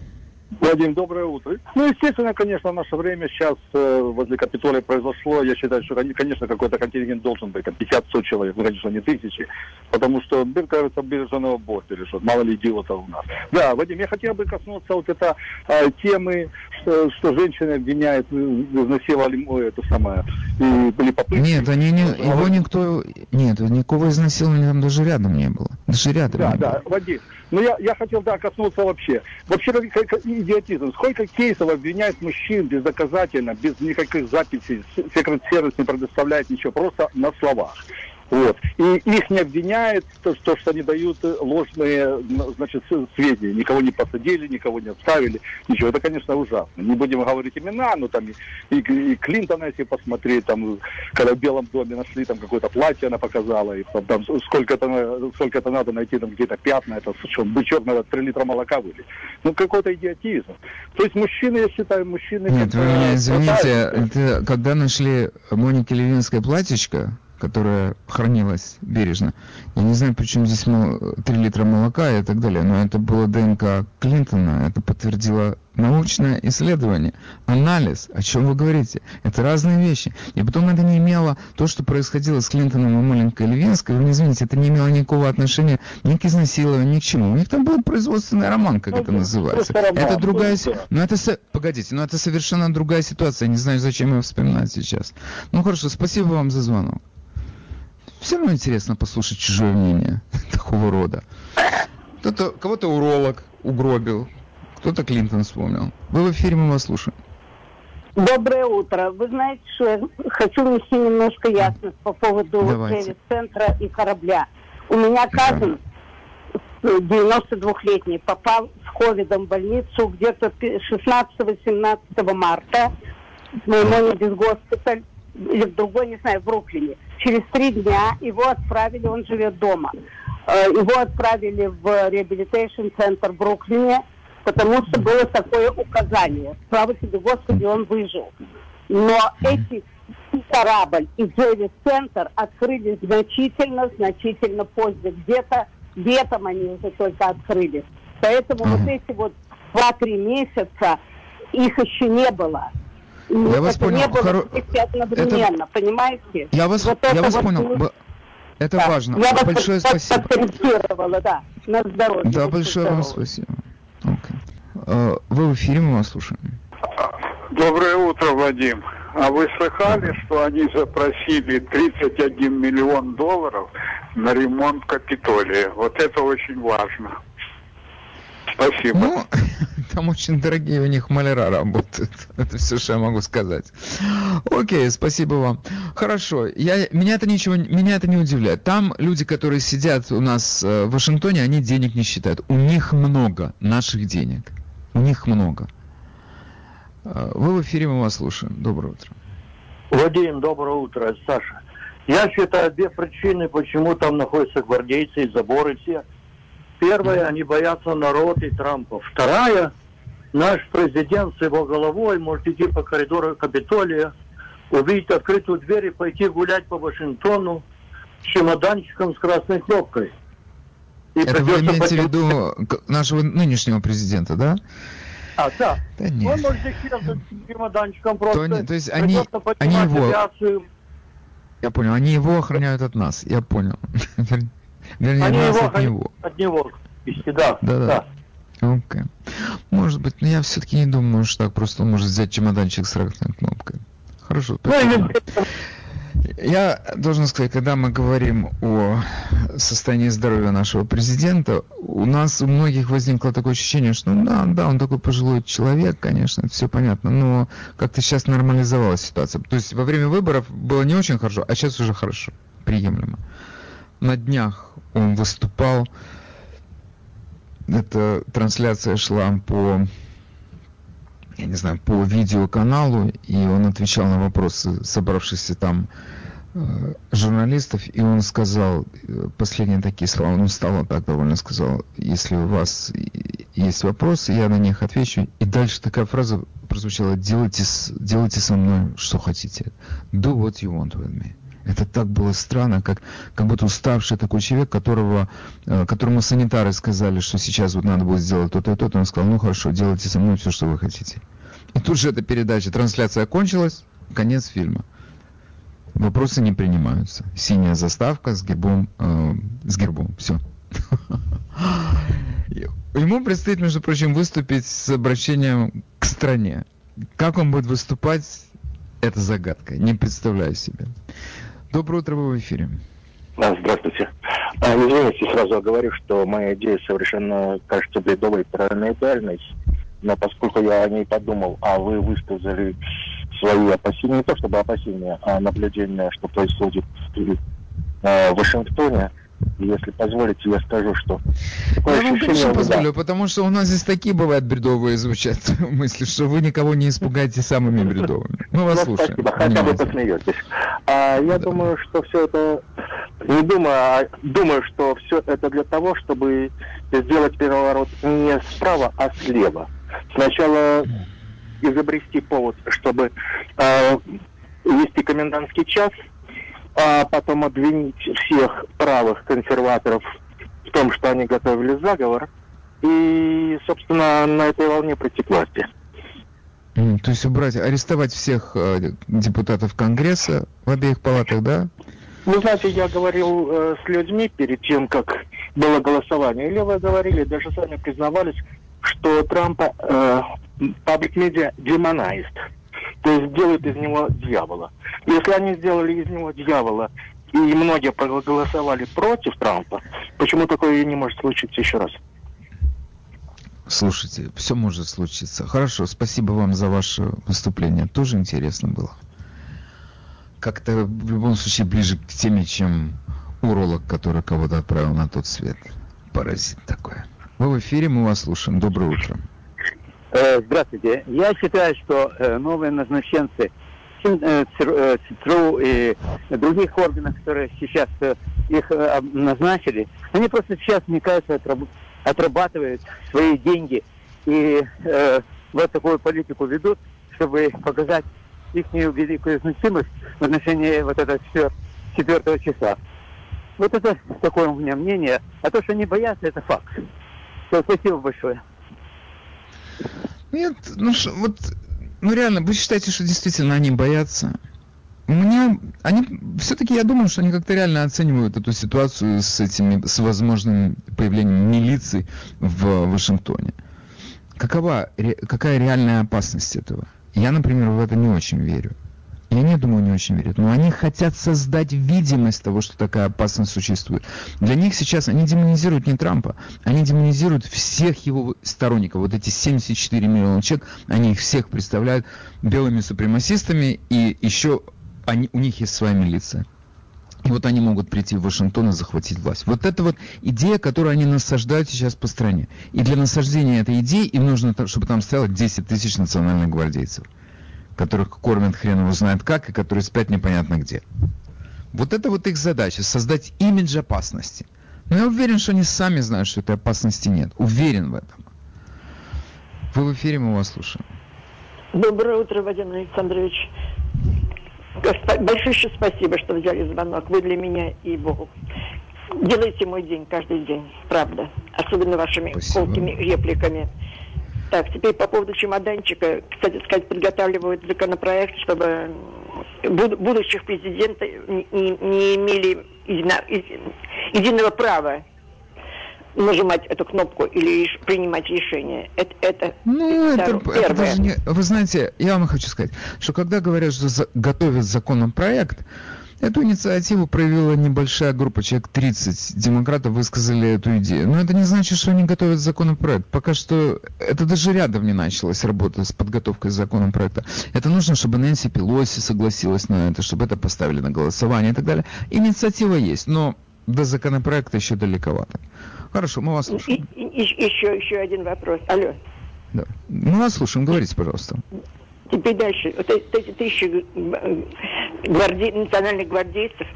Вадим, доброе утро. Ну, естественно, конечно, в наше время сейчас э, возле Капитолия произошло. Я считаю, что, конечно, какой-то контингент должен быть, там 50-100 человек, ну, конечно, не тысячи, потому что, мне кажется, береженного борта решет, мало ли идиотов у нас. Да, Вадим, я хотел бы коснуться вот это э, темы, что, что женщины обвиняют, э, изнасиловали ну, это самое, и были попытки. Нет, они не, его никто, нет, никакого изнасилования там даже рядом не было. Даже рядом да, не да, было. Вадим, ну я, я хотел, да, коснуться вообще. Вообще, идиотизм. Сколько кейсов обвиняют мужчин бездоказательно, без никаких записей, секрет-сервис не предоставляет ничего, просто на словах. Вот. И их не обвиняют, то, что, что они дают ложные значит, сведения. Никого не посадили, никого не отставили, ничего. Это, конечно, ужасно. Не будем говорить имена, но там и, и, и Клинтона, если посмотреть, там, когда в Белом доме нашли там какое-то платье, она показала, и там, там сколько, надо найти, там где-то пятна, это что, бычок надо 3 литра молока вылить. Ну, какой-то идиотизм. То есть мужчины, я считаю, мужчины... Нет, вы меня извините, это, когда нашли Моники Левинское платьечко, которая хранилась бережно. Я не знаю, почему здесь 3 литра молока и так далее, но это было ДНК Клинтона, это подтвердило научное исследование, анализ, о чем вы говорите. Это разные вещи. И потом это не имело, то, что происходило с Клинтоном и маленькой Левинской, вы не извините, это не имело никакого отношения ни к изнасилованию, ни к чему. У них там был производственный роман, как это называется. Это другая... Но это... Погодите, но это совершенно другая ситуация. Я не знаю, зачем его вспоминать сейчас. Ну хорошо, спасибо вам за звонок. Все равно интересно послушать чужое мнение такого рода. Кто-то, кого-то уролог угробил, кто-то Клинтон вспомнил. Вы в эфире, мы вас слушаем. Доброе утро. Вы знаете, что я хочу внести немножко ясность по поводу центра и корабля. У меня Казан, 92-летний, попал с ковидом в больницу где-то 16-18 марта в Маймонидис госпиталь или в другой, не знаю, в Бруклине. Через три дня его отправили, он живет дома, э, его отправили в rehabilitation center в Бруклине, потому что было такое указание. Слава тебе, Господи, он выжил. Но эти корабль и Javits-центр открылись значительно, значительно позже. Где-то летом они уже только открылись. Поэтому mm-hmm. вот эти вот два-три месяца их еще не было. Я это вас понял. не было Хоро... одновременно, это... понимаете? Я вас, вот я вас вот понял. Мы... Это да. важно. Я большое вас спасибо. да. На здоровье. Да, большое здоровье. вам спасибо. Okay. Вы в эфире, мы вас слушаем. Доброе утро, Вадим. А вы слыхали, что они запросили 31 миллион долларов на ремонт Капитолия? Вот это очень важно. Спасибо. Ну, там очень дорогие у них маляра работают. Это все, что я могу сказать. Окей, спасибо вам. Хорошо. Я, меня это ничего, меня это не удивляет. Там люди, которые сидят у нас э, в Вашингтоне, они денег не считают. У них много наших денег. У них много. А, вы в эфире, мы вас слушаем. Доброе утро. Вадим, доброе утро. Саша, я считаю две причины, почему там находятся гвардейцы и заборы все. Первая, они боятся народ и Трампа. Вторая, наш президент с его головой может идти по коридору Капитолия, увидеть открытую дверь и пойти гулять по Вашингтону с чемоданчиком с красной кнопкой. И Это вы имеете в виду нашего нынешнего президента, да? А, да. да нет. Он может исчезнуть чемоданчиком просто. То, то есть они, они его... Авиацию. Я понял, они его охраняют от нас, я понял. Вернее, они нас его от него. От него, да. Да, да. Окей. Okay. Может быть, но я все-таки не думаю, что так просто он может взять чемоданчик с красной кнопкой. Хорошо, ну, спасибо. Я должен сказать, когда мы говорим о состоянии здоровья нашего президента, у нас у многих возникло такое ощущение, что ну, да, да, он такой пожилой человек, конечно, это все понятно, но как-то сейчас нормализовалась ситуация. То есть во время выборов было не очень хорошо, а сейчас уже хорошо, приемлемо. На днях он выступал, эта трансляция шла по я не знаю, по видеоканалу, и он отвечал на вопросы собравшихся там э, журналистов, и он сказал э, последние такие слова, он устал так довольно сказал, если у вас есть вопросы, я на них отвечу. И дальше такая фраза прозвучала, делайте, делайте со мной, что хотите. Do what you want with me. Это так было странно, как, как будто уставший такой человек, которого, э, которому санитары сказали, что сейчас вот надо будет сделать то-то и то-то. Он сказал, ну хорошо, делайте со мной все, что вы хотите. И тут же эта передача, трансляция окончилась, конец фильма. Вопросы не принимаются. Синяя заставка с гербом, э, с гербом, все. Ему предстоит, между прочим, выступить с обращением к стране. Как он будет выступать, это загадка. Не представляю себе. Доброе утро, вы в эфире. Здравствуйте. А, извините, сразу говорю, что моя идея совершенно кажется бредовой, параноидальной, но поскольку я о ней подумал, а вы высказали свои опасения, не то чтобы опасения, а наблюдения, что происходит в, э, в Вашингтоне, если позволите, я скажу, что... Я вам, конечно, позволю, да. потому что у нас здесь такие бывают бредовые звучат мысли, что вы никого не испугаете самыми бредовыми. Мы вас ну, слушаем. Спасибо, хотя бы посмеетесь. А, я да. думаю, что все это... Не думаю, а думаю, что все это для того, чтобы сделать переворот не справа, а слева. Сначала изобрести повод, чтобы э, вести комендантский час, а потом обвинить всех правых консерваторов в том, что они готовили заговор, и, собственно, на этой волне прийти к власти. То есть убрать, арестовать всех э, депутатов Конгресса в обеих палатах, да? Вы знаете, я говорил э, с людьми перед тем, как было голосование. Левые говорили, даже сами признавались, что Трампа э, паблик медиа демонайст. То есть делают из него дьявола. Если они сделали из него дьявола, и многие проголосовали против Трампа, почему такое не может случиться еще раз? Слушайте, все может случиться. Хорошо, спасибо вам за ваше выступление. Тоже интересно было. Как-то в любом случае ближе к теме, чем уролог, который кого-то отправил на тот свет. Паразит такой. Вы в эфире, мы вас слушаем. Доброе утро. Э, здравствуйте. Я считаю, что э, новые назначенцы э, ЦРУ и других органов, которые сейчас их назначили, они просто сейчас, мне кажется, отрабатывают свои деньги и вот такую политику ведут, чтобы показать их великую значимость в отношении вот этого 4 числа. Вот это такое у меня мнение. А то, что они боятся, это факт. Все, спасибо большое. Нет, ну что, вот, ну реально, вы считаете, что действительно они боятся? Мне, они, все-таки я думаю, что они как-то реально оценивают эту ситуацию с этими, с возможным появлением милиции в Вашингтоне. Какова, ре, какая реальная опасность этого? Я, например, в это не очень верю. Я не думаю, не очень верят. Но они хотят создать видимость того, что такая опасность существует. Для них сейчас они демонизируют не Трампа, они демонизируют всех его сторонников. Вот эти 74 миллиона человек, они их всех представляют белыми супремасистами, и еще они, у них есть своя милиция. И вот они могут прийти в Вашингтон и захватить власть. Вот это вот идея, которую они насаждают сейчас по стране. И для насаждения этой идеи им нужно, чтобы там стояло 10 тысяч национальных гвардейцев которых кормят хрен его знает как, и которые спят непонятно где. Вот это вот их задача, создать имидж опасности. Но я уверен, что они сами знают, что этой опасности нет. Уверен в этом. Вы в эфире, мы вас слушаем. Доброе утро, Вадим Александрович. Большое спасибо, что взяли звонок. Вы для меня и Богу. Делайте мой день каждый день, правда. Особенно вашими спасибо. колкими репликами. Так, теперь по поводу чемоданчика. Кстати сказать, подготавливают законопроект, чтобы будущих президентов не, не имели едино, единого права нажимать эту кнопку или принимать решение. Это, это, ну, это, это, это даже не... Вы знаете, я вам хочу сказать, что когда говорят, что за, готовят законопроект, Эту инициативу проявила небольшая группа, человек 30 демократов высказали эту идею. Но это не значит, что они готовят законопроект. Пока что это даже рядом не началась работа с подготовкой законопроекта. Это нужно, чтобы Нэнси Пелоси согласилась на это, чтобы это поставили на голосование и так далее. Инициатива есть, но до законопроекта еще далековато. Хорошо, мы вас слушаем. И, и, еще, еще один вопрос. Алло. Да. Мы вас слушаем. Говорите, пожалуйста. Теперь дальше. Вот эти тысячи гварди... национальных гвардейцев,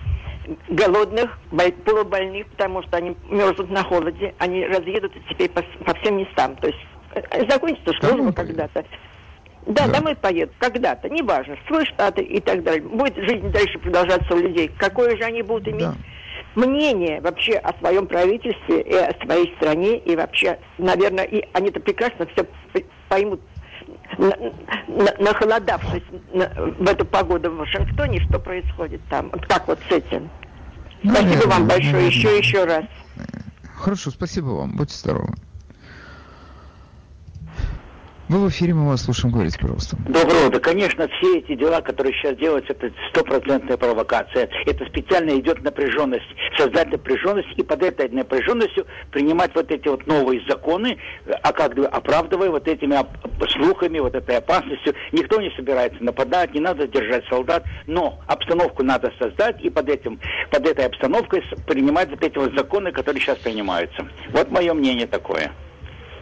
голодных, полубольных, потому что они мерзнут на холоде, они разъедутся теперь по, по всем местам. То есть э, закончится служба когда-то. Да, да, домой поедут когда-то, неважно, в свой штат и так далее. Будет жизнь дальше продолжаться у людей. Какое же они будут иметь да. мнение вообще о своем правительстве и о своей стране, и вообще, наверное, и они-то прекрасно все поймут нахолодавшись на, в эту погоду в Вашингтоне, что происходит там. Вот как вот с этим. Спасибо наверное, вам большое, наверное. еще еще раз. Хорошо, спасибо вам. Будьте здоровы. Вы в эфире, мы вас слушаем. Говорите, пожалуйста. Доброе утро. Конечно, все эти дела, которые сейчас делаются, это стопроцентная провокация. Это специально идет напряженность, создать напряженность и под этой напряженностью принимать вот эти вот новые законы, а как бы оправдывая вот этими слухами, вот этой опасностью. Никто не собирается нападать, не надо держать солдат, но обстановку надо создать и под этим, под этой обстановкой принимать вот эти вот законы, которые сейчас принимаются. Вот мое мнение такое.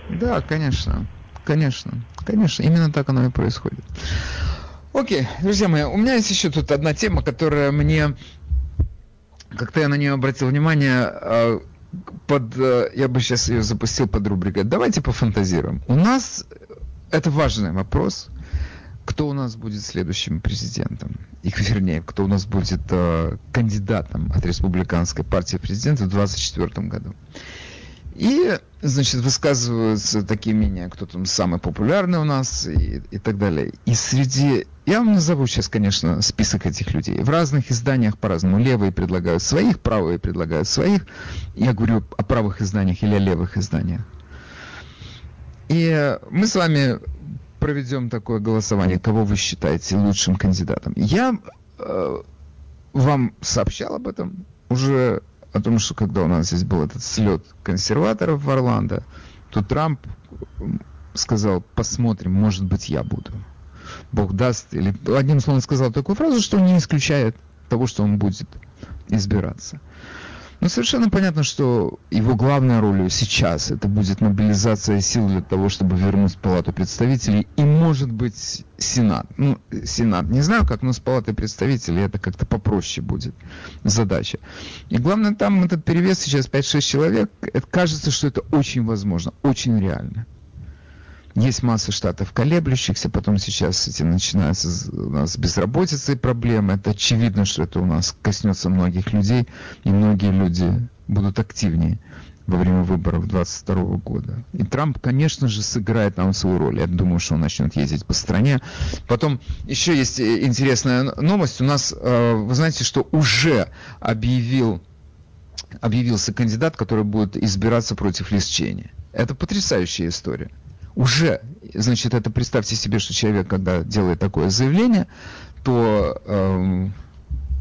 Да, конечно. Конечно, конечно, именно так оно и происходит. Окей, друзья мои, у меня есть еще тут одна тема, которая мне, как-то я на нее обратил внимание, а, под, э, я бы сейчас ее запустил под рубрикой «Давайте пофантазируем». У нас, это важный вопрос, кто у нас будет следующим президентом, и, вернее, кто у нас будет э, кандидатом от республиканской партии президента в 2024 году. И, значит, высказываются такие мнения, кто там самый популярный у нас и, и так далее. И среди... Я вам назову сейчас, конечно, список этих людей. В разных изданиях по-разному. Левые предлагают своих, правые предлагают своих. Я говорю о правых изданиях или о левых изданиях. И мы с вами проведем такое голосование, кого вы считаете лучшим кандидатом. Я э, вам сообщал об этом уже о том, что когда у нас здесь был этот слет консерваторов в Орландо, то Трамп сказал, посмотрим, может быть, я буду. Бог даст. Или одним словом сказал такую фразу, что не исключает того, что он будет избираться. Но совершенно понятно, что его главной ролью сейчас это будет мобилизация сил для того, чтобы вернуть Палату представителей и, может быть, Сенат. Ну, Сенат, не знаю как, но с Палатой представителей это как-то попроще будет задача. И главное, там этот перевес сейчас 5-6 человек, это кажется, что это очень возможно, очень реально. Есть масса штатов колеблющихся, потом сейчас эти начинаются у нас безработица и проблемы. Это очевидно, что это у нас коснется многих людей, и многие люди будут активнее во время выборов 22 года. И Трамп, конечно же, сыграет нам свою роль. Я думаю, что он начнет ездить по стране. Потом еще есть э, интересная новость. У нас, э, вы знаете, что уже объявил, объявился кандидат, который будет избираться против Лиз Это потрясающая история уже, значит, это представьте себе, что человек, когда делает такое заявление, то э,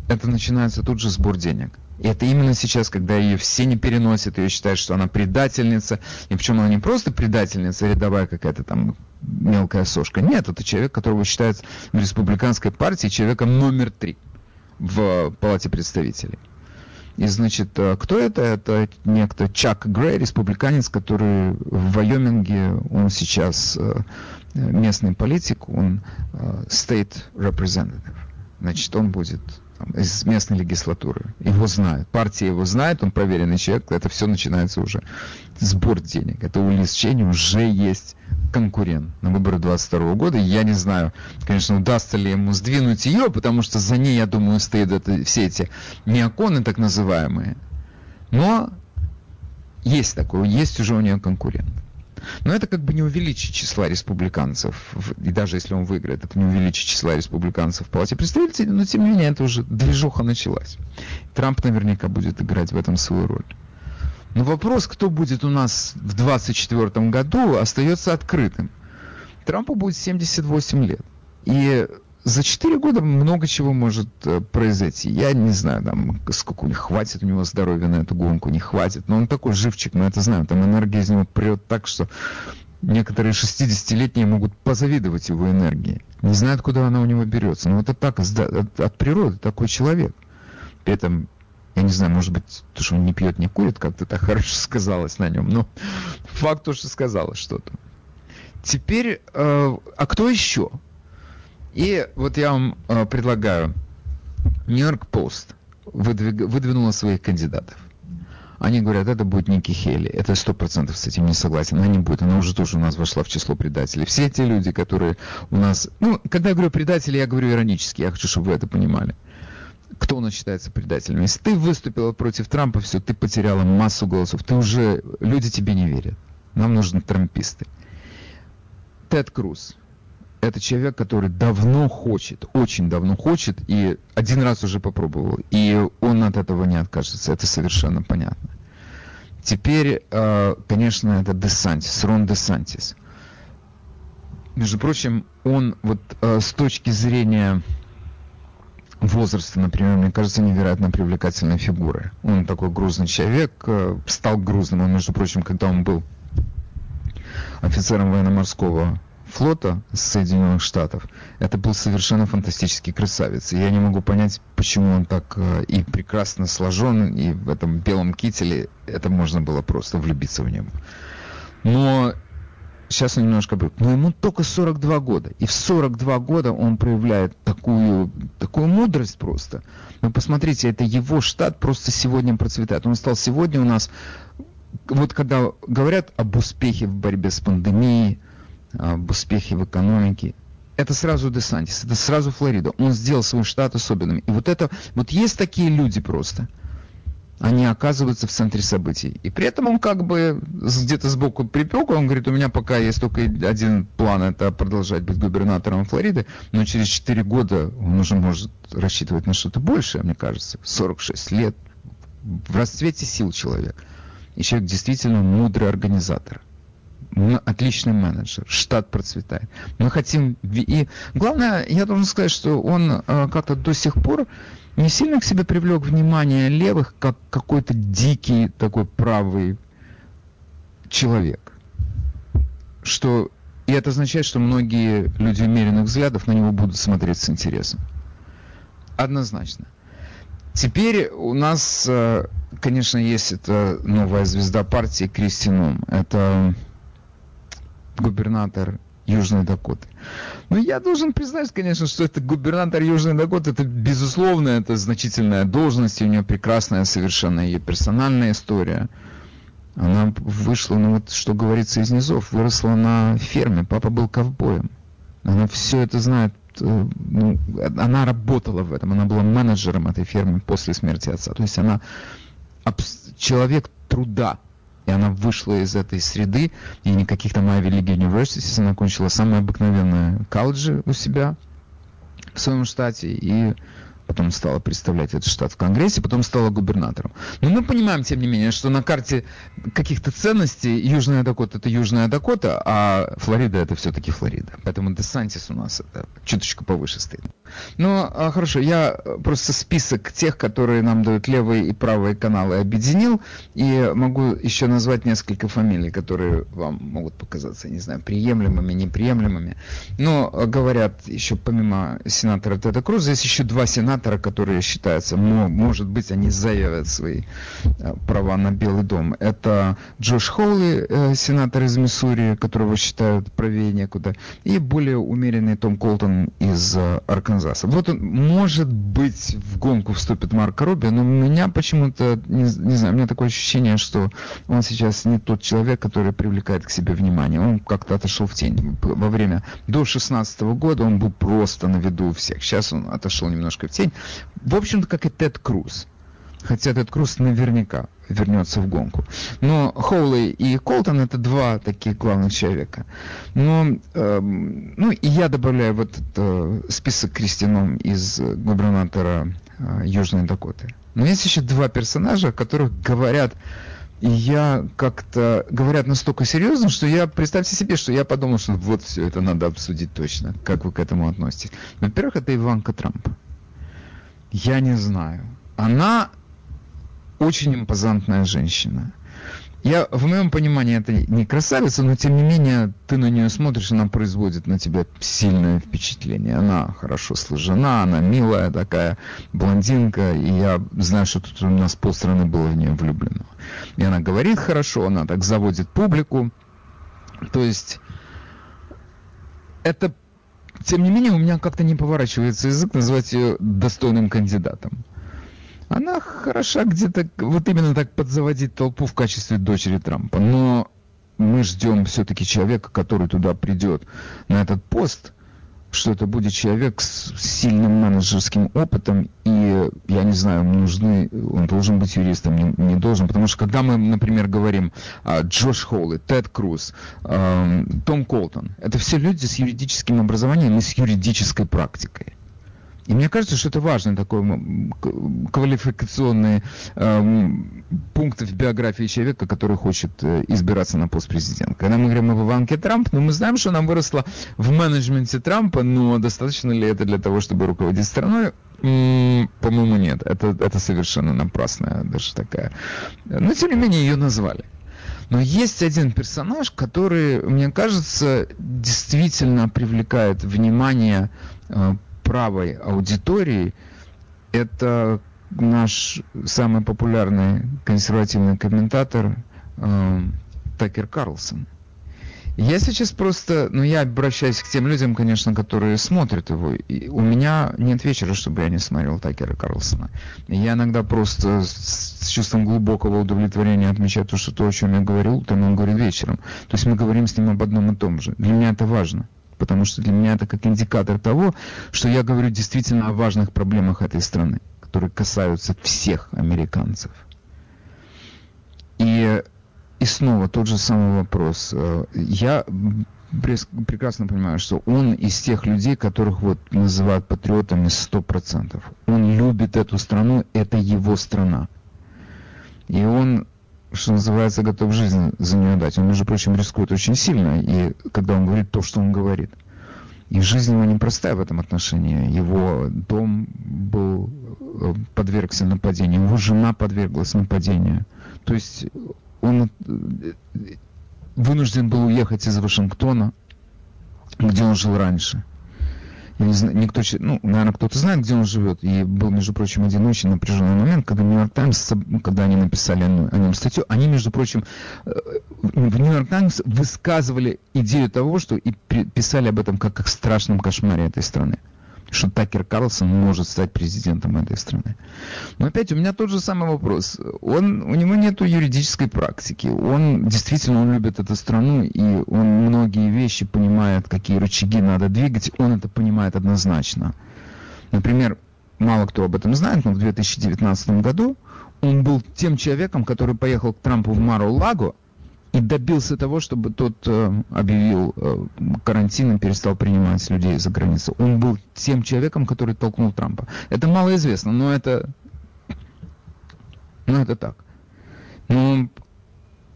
это начинается тут же сбор денег. И это именно сейчас, когда ее все не переносят, ее считают, что она предательница. И причем она не просто предательница, рядовая какая-то там мелкая сошка. Нет, это человек, которого считают в республиканской партии человеком номер три в Палате представителей. И, значит, э, кто это? Это некто Чак Грей, республиканец, который в Вайоминге, он сейчас э, местный политик, он э, state representative. Значит, он будет из местной легислатуры. Его знают. Партия его знает, он проверенный человек. Это все начинается уже сбор денег. Это у Лиз Ченни уже есть конкурент на выборы 22 года. Я не знаю, конечно, удастся ли ему сдвинуть ее, потому что за ней, я думаю, стоят это, все эти неоконы так называемые. Но есть такое, есть уже у нее конкурент. Но это как бы не увеличит числа республиканцев, и даже если он выиграет, это не увеличит числа республиканцев в Палате представителей, но тем не менее это уже движуха началась. Трамп наверняка будет играть в этом свою роль. Но вопрос, кто будет у нас в 2024 году, остается открытым. Трампу будет 78 лет. И за 4 года много чего может э, произойти. Я не знаю, там, сколько у них хватит у него здоровья на эту гонку, не хватит. Но он такой живчик, мы это знаем. Там энергия из него прет так, что некоторые 60-летние могут позавидовать его энергии. Не знают, куда она у него берется. Но это так, от природы такой человек. При этом я не знаю, может быть, то, что он не пьет, не курит, как-то так хорошо сказалось на нем. Но факт то, что сказалось что-то. Теперь, э, а кто еще? И вот я вам э, предлагаю. Нью-Йорк Пост выдвинула своих кандидатов. Они говорят, это будет Ники Хейли. Это сто процентов с этим не согласен. Она не будет. Она уже тоже у нас вошла в число предателей. Все те люди, которые у нас... Ну, когда я говорю предатели, я говорю иронически. Я хочу, чтобы вы это понимали кто у нас считается предателем. Если ты выступила против Трампа, все, ты потеряла массу голосов. Ты уже, люди тебе не верят. Нам нужны трамписты. Тед Круз. Это человек, который давно хочет, очень давно хочет, и один раз уже попробовал. И он от этого не откажется. Это совершенно понятно. Теперь, э, конечно, это Десантис, Рон Десантис. Между прочим, он вот э, с точки зрения возраста, например, мне кажется, невероятно привлекательной фигурой. Он такой грузный человек, э, стал грузным. Он, между прочим, когда он был офицером военно-морского флота Соединенных Штатов, это был совершенно фантастический красавец. Я не могу понять, почему он так э, и прекрасно сложен, и в этом белом кителе это можно было просто влюбиться в него. Но сейчас он немножко брюк, но ему только 42 года. И в 42 года он проявляет такую, такую мудрость просто. Вы посмотрите, это его штат просто сегодня процветает. Он стал сегодня у нас, вот когда говорят об успехе в борьбе с пандемией, об успехе в экономике, это сразу Десантис, это сразу Флорида. Он сделал свой штат особенным. И вот это, вот есть такие люди просто – они оказываются в центре событий. И при этом он как бы где-то сбоку припек, он говорит, у меня пока есть только один план, это продолжать быть губернатором Флориды, но через 4 года он уже может рассчитывать на что-то большее, мне кажется. 46 лет, в расцвете сил человек. И человек действительно мудрый организатор. Отличный менеджер, штат процветает. Мы хотим... И главное, я должен сказать, что он э, как-то до сих пор не сильно к себе привлек внимание левых, как какой-то дикий такой правый человек. что и это означает, что многие люди умеренных взглядов на него будут смотреть с интересом. Однозначно. Теперь у нас, э, конечно, есть эта новая звезда партии Кристином. Это губернатор Южной Дакоты. Но я должен признать, конечно, что это губернатор Южной Дакоты, это безусловно, это значительная должность, и у нее прекрасная совершенно ее персональная история. Она вышла, ну вот что говорится из низов, выросла на ферме, папа был ковбоем. Она все это знает, э, ну, она работала в этом, она была менеджером этой фермы после смерти отца. То есть она человек труда, и она вышла из этой среды, и никаких там Ivy League Universities, она кончила самые обыкновенные колледжи у себя в своем штате, и потом стала представлять этот штат в Конгрессе, потом стала губернатором. Но мы понимаем, тем не менее, что на карте каких-то ценностей Южная Дакота это Южная Дакота, а Флорида это все-таки Флорида. Поэтому Десантис у нас это чуточку повыше стоит. Ну, а, хорошо, я просто список тех, которые нам дают левые и правые каналы, объединил, и могу еще назвать несколько фамилий, которые вам могут показаться, не знаю, приемлемыми, неприемлемыми. Но говорят еще помимо сенатора Теда Круза, есть еще два сенатора, которые считаются, но, может быть, они заявят свои э, права на Белый дом. Это Джош Хоули, э, сенатор из Миссури, которого считают правее некуда, и более умеренный Том Колтон из э, Арканзаса. Канзаса. Вот он, может быть, в гонку вступит Марко Робби, но у меня почему-то, не, не знаю, у меня такое ощущение, что он сейчас не тот человек, который привлекает к себе внимание. Он как-то отошел в тень. Во время, до 16 года он был просто на виду у всех. Сейчас он отошел немножко в тень. В общем-то, как и Тед Круз. Хотя Тед Круз наверняка вернется в гонку. Но Хоули и Колтон это два таких главных человека. Но, э, ну и я добавляю в этот э, список Кристином из губернатора э, Южной Дакоты. Но есть еще два персонажа, о которых говорят и я как-то говорят настолько серьезно, что я, представьте себе, что я подумал, что вот все это надо обсудить точно. Как вы к этому относитесь? Во-первых, это Иванка Трамп. Я не знаю. Она очень импозантная женщина. Я, в моем понимании, это не красавица, но тем не менее, ты на нее смотришь, она производит на тебя сильное впечатление. Она хорошо сложена, она милая такая блондинка, и я знаю, что тут у нас полстраны было в нее влюблено. И она говорит хорошо, она так заводит публику. То есть, это, тем не менее, у меня как-то не поворачивается язык назвать ее достойным кандидатом она хороша где-то вот именно так подзаводить толпу в качестве дочери Трампа. Но мы ждем все-таки человека, который туда придет на этот пост, что это будет человек с сильным менеджерским опытом, и, я не знаю, нужны, он должен быть юристом, не, не должен, потому что когда мы, например, говорим а, Джош Холли, Тед Круз, а, Том Колтон, это все люди с юридическим образованием и с юридической практикой. И мне кажется, что это важный такой квалификационный э, пункт в биографии человека, который хочет э, избираться на пост президента. Когда мы говорим об Иванке Трамп, ну мы знаем, что она выросла в менеджменте Трампа, но достаточно ли это для того, чтобы руководить страной? По-моему, нет. Это, это совершенно напрасная даже такая. Но, тем не менее, ее назвали. Но есть один персонаж, который, мне кажется, действительно привлекает внимание э, правой аудитории это наш самый популярный консервативный комментатор э, Такер Карлсон. Я сейчас просто, ну я обращаюсь к тем людям, конечно, которые смотрят его. И у меня нет вечера, чтобы я не смотрел Такера Карлсона. Я иногда просто с, чувством глубокого удовлетворения отмечаю то, что то, о чем я говорил, то он говорит вечером. То есть мы говорим с ним об одном и том же. Для меня это важно потому что для меня это как индикатор того, что я говорю действительно о важных проблемах этой страны, которые касаются всех американцев. И, и снова тот же самый вопрос. Э, я прекрасно понимаю, что он из тех людей, которых вот называют патриотами 100%. Он любит эту страну, это его страна. И он что называется, готов жизнь за нее дать. Он, между прочим, рискует очень сильно, и когда он говорит то, что он говорит. И жизнь его непростая в этом отношении. Его дом был э, подвергся нападению, его жена подверглась нападению. То есть он... Э, вынужден был уехать из Вашингтона, где он жил раньше. Я не знаю, никто, ну, наверное, кто-то знает, где он живет. И был, между прочим, один очень напряженный момент, когда Нью-Йорк Таймс, когда они написали о нем статью, они, между прочим, э, в Нью-Йорк Таймс высказывали идею того, что и писали об этом как о страшном кошмаре этой страны что Такер Карлсон может стать президентом этой страны. Но опять у меня тот же самый вопрос. Он, у него нет юридической практики. Он действительно он любит эту страну, и он многие вещи понимает, какие рычаги надо двигать. Он это понимает однозначно. Например, мало кто об этом знает, но в 2019 году он был тем человеком, который поехал к Трампу в Мару-Лаго, и добился того, чтобы тот э, объявил э, карантин и перестал принимать людей за границу. Он был тем человеком, который толкнул Трампа. Это малоизвестно, но это, но это так. Но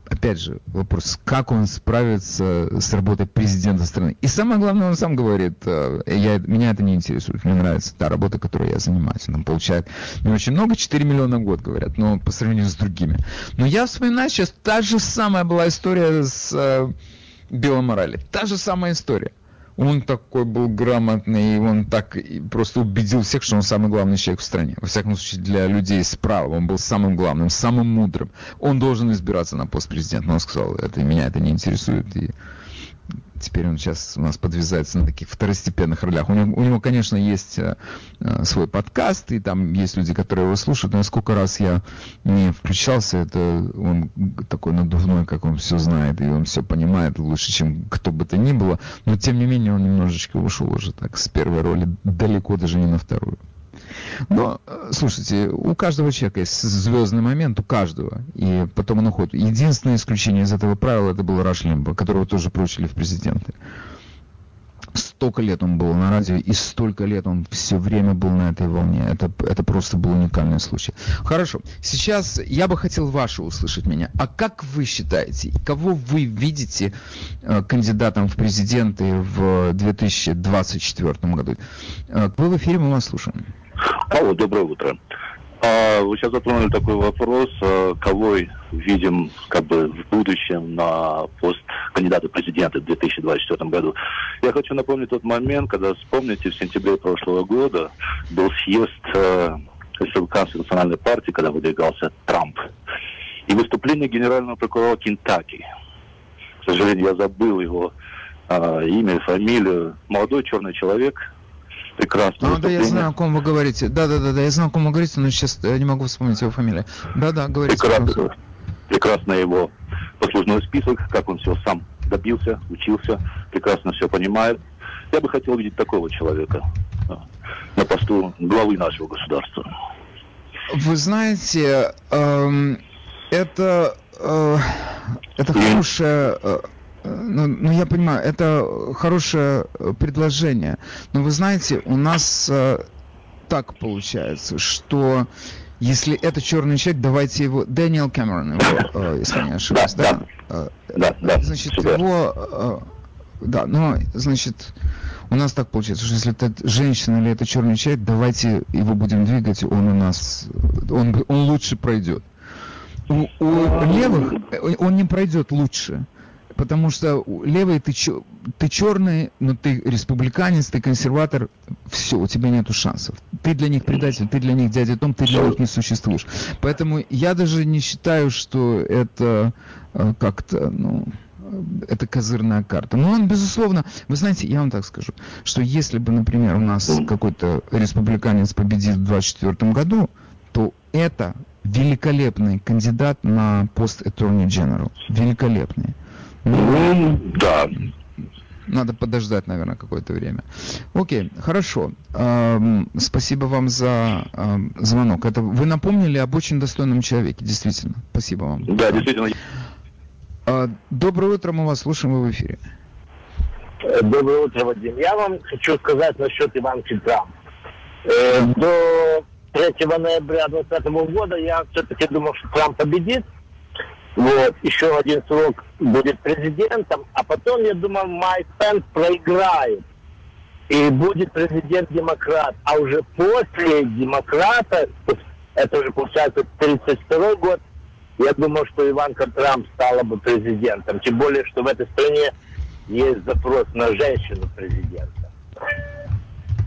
опять же, вопрос, как он справится с работой президента страны. И самое главное, он сам говорит, э, я, меня это не интересует, мне нравится та работа, которой я занимаюсь. Он получает не очень много, 4 миллиона в год, говорят, но по сравнению с другими. Но я вспоминаю сейчас, та же самая была история с э, Биллом Морали. Та же самая история. Он такой был грамотный, и он так просто убедил всех, что он самый главный человек в стране. Во всяком случае, для людей справа он был самым главным, самым мудрым. Он должен избираться на пост президента. Но он сказал, это меня это не интересует. И теперь он сейчас у нас подвязается на таких второстепенных ролях. У него, у него конечно, есть э, э, свой подкаст, и там есть люди, которые его слушают, но сколько раз я не включался, это он такой надувной, как он все знает, и он все понимает лучше, чем кто бы то ни было, но тем не менее он немножечко ушел уже так с первой роли, далеко даже не на вторую. Но, э, слушайте, у каждого человека есть звездный момент, у каждого. И потом он уходит. Единственное исключение из этого правила, это был Раш Лимбо, которого тоже прочили в президенты. Столько лет он был на радио, и столько лет он все время был на этой волне. Это, это просто был уникальный случай. Хорошо, сейчас я бы хотел ваше услышать меня. А как вы считаете, кого вы видите э, кандидатом в президенты в 2024 году? Э, вы в эфире, мы вас слушаем. Алло, доброе утро. А, вы сейчас затронули такой вопрос, а, кого видим как бы в будущем на пост кандидата в президенты в 2024 году. Я хочу напомнить тот момент, когда, вспомните, в сентябре прошлого года был съезд э, республиканской национальной партии, когда выдвигался Трамп. И выступление генерального прокурора Кентаки. К сожалению, я забыл его э, имя и фамилию. Молодой черный человек, прекрасно. А, да, я знаю, о ком вы говорите. Да, да, да, да, я знаю, о ком вы говорите, но сейчас я не могу вспомнить его фамилию. Да, да, говорите. Прекрасно, прекрасно его послужной список, как он все сам добился, учился, прекрасно все понимает. Я бы хотел видеть такого человека а, на посту главы нашего государства. Вы знаете, эм, это, э, это хорошая э, ну, ну, я понимаю, это хорошее э, предложение. Но вы знаете, у нас э, так получается, что если это черный человек, давайте его... Дэниел Кэмерон, его, э, если не ошибаюсь, да? Да, да, да. Значит, супер. его... Э, да, но, значит, у нас так получается, что если это женщина или это черный человек, давайте его будем двигать, он у нас... Он, он лучше пройдет. У, у левых э, он не пройдет лучше. Потому что левый ты, ты черный, но ты республиканец, ты консерватор, все, у тебя нету шансов. Ты для них предатель, ты для них дядя Том, ты для них не существуешь. Поэтому я даже не считаю, что это э, как-то, ну, это козырная карта. Но он, безусловно, вы знаете, я вам так скажу, что если бы, например, у нас какой-то республиканец победит в 2024 году, то это великолепный кандидат на пост Attorney General. Великолепный. Ну, да. Надо подождать, наверное, какое-то время. Окей, хорошо. Эм, спасибо вам за эм, звонок. Это вы напомнили об очень достойном человеке, действительно. Спасибо вам. Да, действительно. Э, доброе утро, мы вас слушаем, вы в эфире. Доброе утро, Вадим. Я вам хочу сказать насчет Иванки Трамп. Э, до 3 ноября 2020 года я все-таки думал, что Трамп победит. Вот, еще один срок будет президентом, а потом, я думаю, Майк Пенс проиграет. И будет президент-демократ. А уже после демократа, это уже получается 32 год, я думаю, что Иванка Трамп стала бы президентом. Тем более, что в этой стране есть запрос на женщину-президента.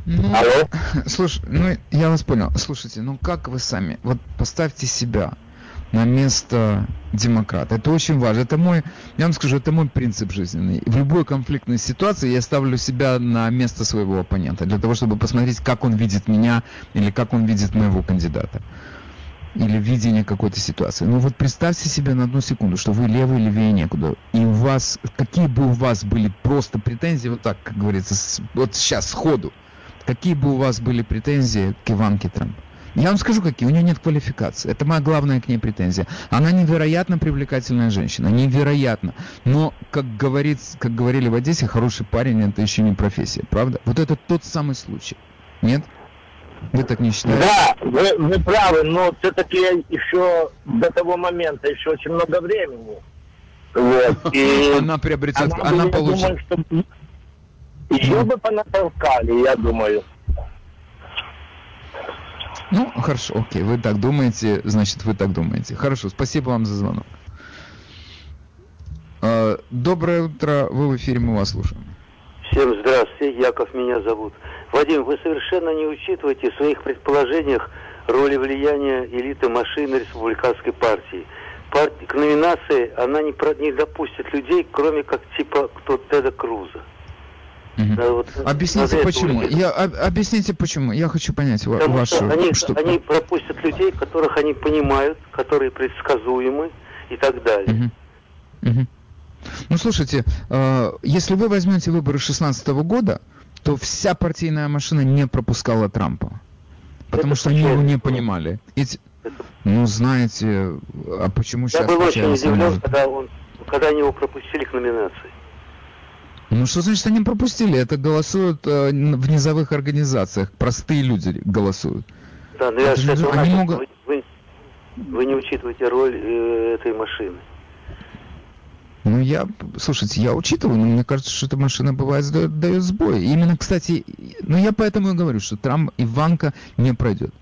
Ну, Алло? Слушай, ну я вас понял. Слушайте, ну как вы сами? Вот поставьте себя на место демократа. Это очень важно. Это мой, я вам скажу, это мой принцип жизненный. В любой конфликтной ситуации я ставлю себя на место своего оппонента, для того, чтобы посмотреть, как он видит меня или как он видит моего кандидата. Или видение какой-то ситуации. Ну вот представьте себе на одну секунду, что вы левый, левее некуда. И у вас, какие бы у вас были просто претензии, вот так, как говорится, вот сейчас сходу, какие бы у вас были претензии к Иванке Трамп? Я вам скажу, какие. У нее нет квалификации. Это моя главная к ней претензия. Она невероятно привлекательная женщина. Невероятно. Но, как, говорит, как говорили в Одессе, хороший парень – это еще не профессия. Правда? Вот это тот самый случай. Нет? Вы так не считаете? Да, вы, вы правы, но все-таки еще до того момента еще очень много времени. Вот. И она приобретет, она, она получит. Думаю, что ее бы понатолкали, я думаю. Ну, хорошо, окей, вы так думаете, значит, вы так думаете. Хорошо, спасибо вам за звонок. А, доброе утро, вы в эфире, мы вас слушаем. Всем здравствуйте, Яков меня зовут. Вадим, вы совершенно не учитываете в своих предположениях роли влияния элиты машины республиканской партии. Парти... К номинации она не, про... не допустит людей, кроме как типа кто Теда Круза. Угу. Да, вот, объясните почему. Я, об, объясните почему. Я хочу понять Потому вашу. Что они, что... они пропустят людей, которых они понимают, которые предсказуемы и так далее. Угу. Угу. Ну слушайте, э, если вы возьмете выборы 2016 года, то вся партийная машина не пропускала Трампа. Потому Это что они его не понимали. Эти... Ну, знаете, а почему Я сейчас... Я был очень удивлен, когда, он, когда они его пропустили к номинации. Ну что значит они пропустили? Это голосуют э, в низовых организациях. Простые люди голосуют. Да, но я это же, они могут... вы, вы, вы не учитываете роль э, этой машины. Ну, я, слушайте, я учитываю, но мне кажется, что эта машина бывает дает, дает сбой. Именно, кстати, ну я поэтому и говорю, что Трамп Иванка не пройдет.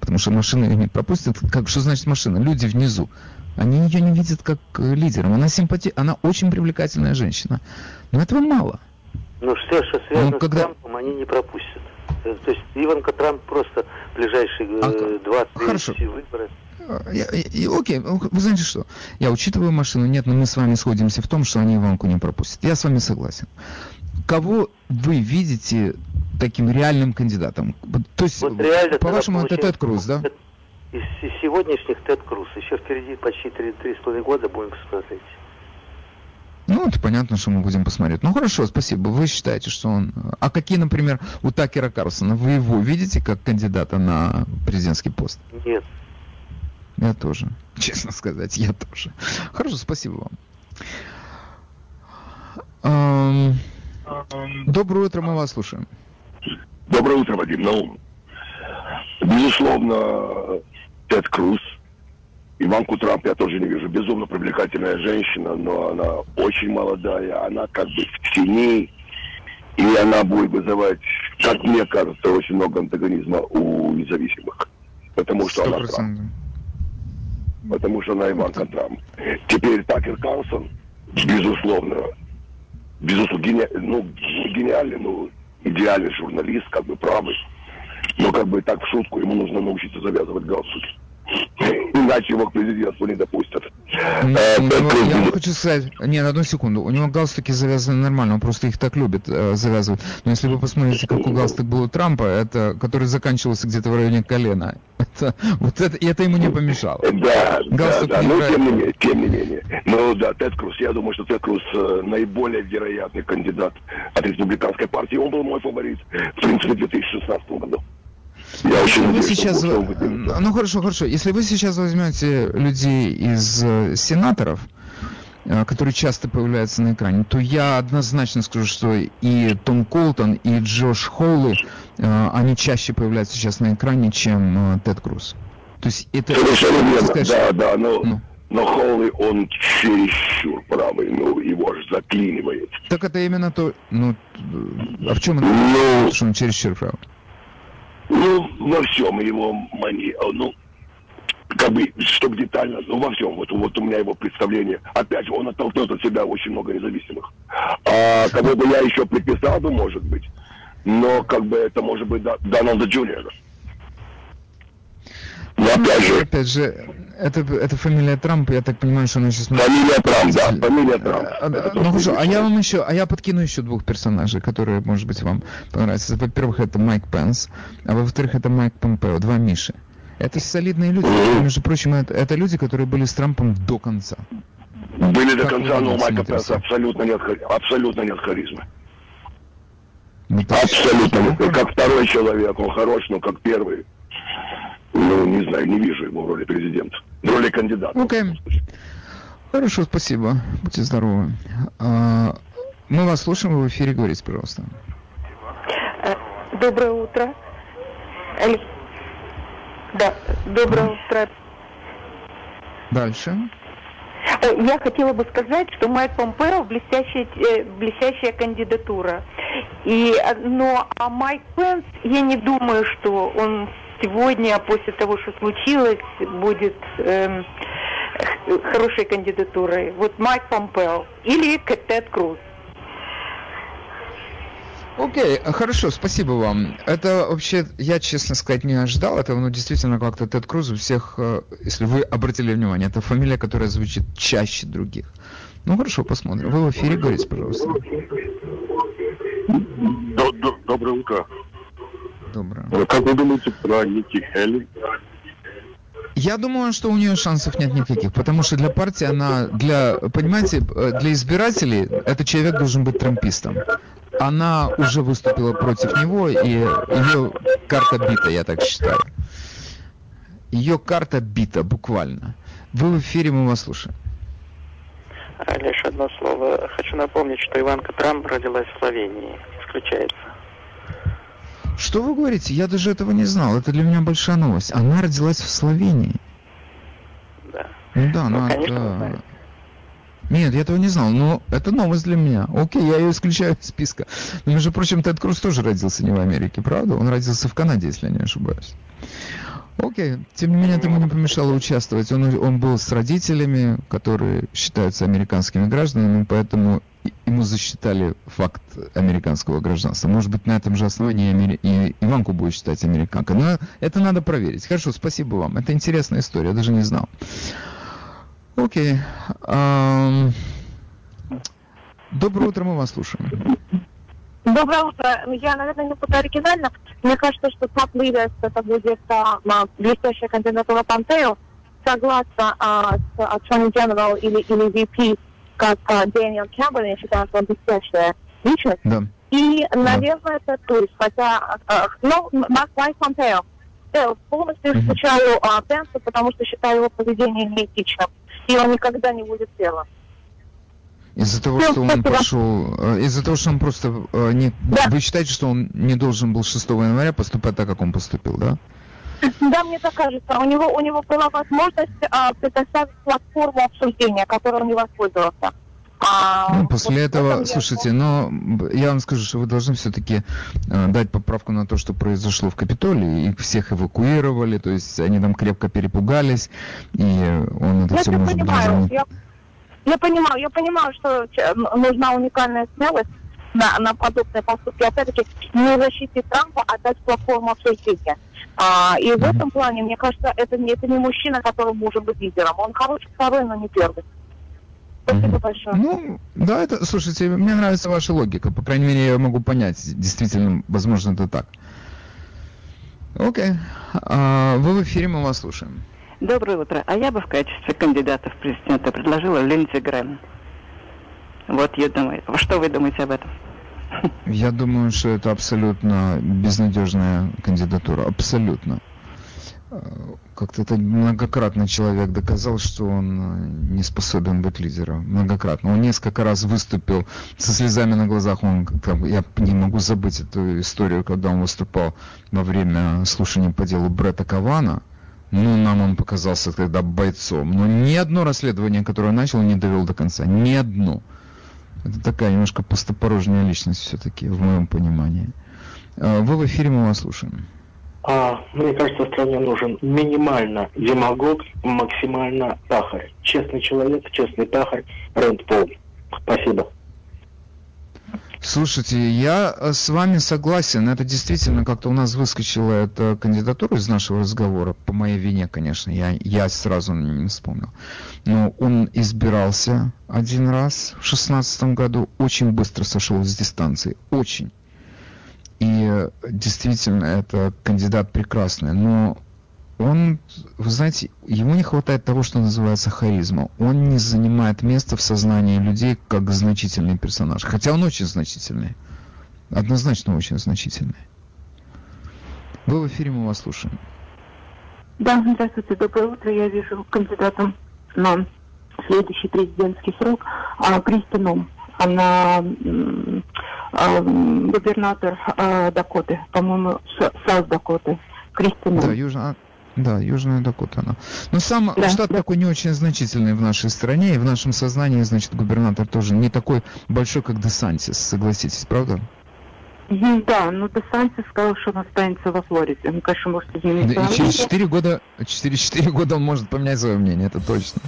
Потому что машина ее не пропустит. Как, что значит машина? Люди внизу. Они ее не видят как э, лидером. Она симпати... она очень привлекательная женщина. Но этого мало. Ну все, что связано ну, когда... с Трампом, они не пропустят. Э, то есть Иванка Трамп просто ближайшие э, а, 20 выборы. Я, я, окей, вы знаете что? Я учитываю машину, нет, но мы с вами сходимся в том, что они Иванку не пропустят. Я с вами согласен. Кого вы видите таким реальным кандидатом? То есть, вот по-вашему, это Тед Круз, да? Из, из сегодняшних Тед Круз. Еще впереди почти три, три с половиной года будем посмотреть. Ну, это понятно, что мы будем посмотреть. Ну, хорошо, спасибо. Вы считаете, что он... А какие, например, у Такера Карлсона? Вы его видите как кандидата на президентский пост? Нет. Я тоже. Честно сказать, я тоже. Хорошо, спасибо вам. Доброе утро, мы вас слушаем. Доброе утро, Вадим. Ну, безусловно, Тед Круз. Иванку Трамп я тоже не вижу. Безумно привлекательная женщина, но она очень молодая, она как бы в тени, и она будет вызывать, как мне кажется, очень много антагонизма у независимых. Потому что 100%. она Трамп. Потому что она Иванка Трамп. Теперь Такер Карлсон, безусловно, безусловно, гени... ну, гениальный, ну, идеальный журналист, как бы правый. Но как бы так в шутку ему нужно научиться завязывать галстуки. Иначе его к президентству не допустят. Ну, э, него, я вам хочу сказать, не, на одну секунду, у него галстуки завязаны нормально, он просто их так любит э, завязывать. Но если вы посмотрите, какой галстук был у Трампа, это, который заканчивался где-то в районе колена, это, вот это, и это ему не помешало. Да, галстук да, да, но тем не, менее, тем не менее. Ну да, Тед Круз, я думаю, что Тед Круз э, наиболее вероятный кандидат от республиканской партии. Он был мой фаворит, в принципе, в 2016 году. Я очень вы сейчас, ну хорошо, хорошо. Если вы сейчас возьмете людей из э, сенаторов, э, которые часто появляются на экране, то я однозначно скажу, что и Том Колтон, и Джош Холли, э, они чаще появляются сейчас на экране, чем Тед Круз. То есть это... Совершенно верно, сказать, да, да, но... Ну. Но Холли, он чересчур правый, ну, его же заклинивает. Так это именно то, ну, а в чем это, ну, что он чересчур правый? Ну, во всем его мания. Ну, как бы, чтобы детально, ну, во всем, вот, вот у меня его представление. Опять же, он оттолкнет от себя очень много независимых. А кого бы я еще приписал бы, может быть, но как бы это может быть Дональда Джуниора. Но опять же... Опять же, это, это фамилия Трампа, я так понимаю, что она сейчас... Фамилия Трамп, да, фамилия Трамп. А, ну хорошо, а я вам еще, а я подкину еще двух персонажей, которые, может быть, вам понравятся. Во-первых, это Майк Пенс, а во-вторых, это Майк Помпео, два Миши. Это солидные люди, между прочим, это, это люди, которые были с Трампом до конца. Были до конца, но у Майка Пенса абсолютно нет, абсолютно нет харизмы. Ну, абсолютно нет. Как второй человек, он хорош, но как первый ну, не знаю, не вижу его в роли президента. В роли кандидата. Окей. Okay. Хорошо, спасибо. Будьте здоровы. А, мы вас слушаем, вы в эфире, говорите, пожалуйста. Э, доброе утро. Да, доброе утро. Дальше. Э, я хотела бы сказать, что Майк Помпео блестящая, э, блестящая кандидатура. И, но а Майк Пенс, я не думаю, что он сегодня, после того, что случилось, будет эм, хорошей кандидатурой. Вот Майк Помпео или Тед Круз. Окей, okay, хорошо, спасибо вам. Это вообще, я, честно сказать, не ожидал этого, но действительно как-то Тед Круз у всех, э, если вы обратили внимание, это фамилия, которая звучит чаще других. Ну хорошо, посмотрим. Вы в эфире говорите, пожалуйста. Доброе утро. Доброе. Э, как вы думаете про Ники Хелли? Я думаю, что у нее шансов нет никаких, потому что для партии она, для, понимаете, э, для избирателей этот человек должен быть трампистом. Она уже выступила против него, и ее карта бита, я так считаю. Ее карта бита, буквально. Вы в эфире, мы вас слушаем. Лишь одно слово. Хочу напомнить, что Иванка Трамп родилась в Словении. Исключается. Что вы говорите? Я даже этого не знал. Это для меня большая новость. Она родилась в Словении. Да. Ну да, ну, она... Конечно, Нет, я этого не знал, но это новость для меня. Окей, я ее исключаю из списка. Но, между прочим, Тед Круз тоже родился не в Америке, правда? Он родился в Канаде, если я не ошибаюсь. Окей, тем не менее, это ему не помешало участвовать. Он, он был с родителями, которые считаются американскими гражданами, поэтому ему засчитали факт американского гражданства. Может быть, на этом же основании и Иванку будет считать американкой. Но это надо проверить. Хорошо, спасибо вам. Это интересная история, я даже не знал. Окей. Доброе утро, мы вас слушаем. Доброе утро. Я, наверное, не буду оригинально. Мне кажется, что топ лидерс это будет а, блестящая кандидатура Помпео. Согласно а, с Attorney General или, или VP, как а, Дэниел Кэмпбелл, я считаю, что он блестящая личность. Да. И, наверное, это турист, хотя, а, ну, Марк Майк Помпео. Я полностью исключаю а, Пенса, потому что считаю его поведение неэтичным. И он никогда не будет белым. Из-за того, что он пошел, э, из-за того, что он просто э, не, да. вы считаете, что он не должен был 6 января поступать так, как он поступил, да? Да, мне так кажется. У него у него была возможность а, предоставить платформу обсуждения, которой он не воспользовался. А, ну, после вот этого, этом слушайте, но я вам скажу, что вы должны все-таки э, дать поправку на то, что произошло в Капитолии. Их всех эвакуировали, то есть они там крепко перепугались, и он это я все может понимаю. Я я понимаю, я понимаю, что нужна уникальная смелость на, на подобные поступки. Опять-таки, не защитить Трампа, а дать платформу обсуждения. А, и в этом плане, мне кажется, это не, это не мужчина, который может быть лидером. Он хороший второй, но не первый. Спасибо большое. Ну, да, это, слушайте, мне нравится ваша логика. По крайней мере, я могу понять, действительно, возможно, это так. Окей. А, вы в эфире, мы вас слушаем. Доброе утро. А я бы в качестве кандидата в президента предложила Линдзи Грэм. Вот я думаю. Что вы думаете об этом? Я думаю, что это абсолютно безнадежная кандидатура. Абсолютно. Э, как-то это многократно человек доказал, что он э, не способен быть лидером. Многократно. Он несколько раз выступил со слезами на глазах. Он, там, я не могу забыть эту историю, когда он выступал во время слушания по делу Бретта Кавана ну, нам он показался тогда бойцом. Но ни одно расследование, которое он начал, не довел до конца. Ни одно. Это такая немножко пустопорожняя личность все-таки, в моем понимании. А, вы в эфире, мы вас слушаем. А, мне кажется, стране нужен минимально демагог, максимально пахарь. Честный человек, честный пахарь, Рэнд Пол. Спасибо. Слушайте, я э, с вами согласен. Это действительно как-то у нас выскочила эта кандидатура из нашего разговора. По моей вине, конечно. Я, я сразу не вспомнил. Но он избирался один раз в шестнадцатом году. Очень быстро сошел с дистанции. Очень. И действительно, это кандидат прекрасный. Но он, вы знаете, ему не хватает того, что называется харизма. Он не занимает место в сознании людей как значительный персонаж. Хотя он очень значительный. Однозначно очень значительный. Вы в эфире, мы вас слушаем. Да, здравствуйте, доброе утро. Я вижу кандидатом на следующий президентский срок а, Кристи Ноэм. Она а, губернатор а, Дакоты, по-моему, South Дакоты. Кристи Ноэм. Да, Южно, да, Южная Дакота она. Но сам да, штат да. такой не очень значительный в нашей стране, и в нашем сознании, значит, губернатор тоже не такой большой, как Десантис, согласитесь, правда? Да, но Десантис сказал, что он останется во Флориде. Он, конечно, может изменить да, И через 4 года, 4, 4 года он может поменять свое мнение, это точно.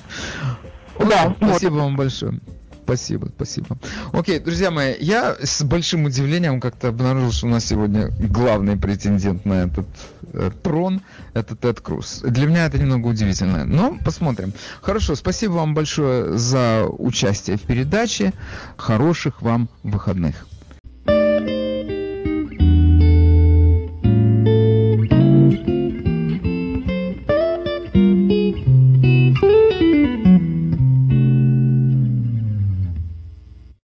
Да, Спасибо может. вам большое. Спасибо, спасибо. Окей, друзья мои, я с большим удивлением как-то обнаружил, что у нас сегодня главный претендент на этот э, трон – это Тед Круз. Для меня это немного удивительно, но посмотрим. Хорошо, спасибо вам большое за участие в передаче. Хороших вам выходных.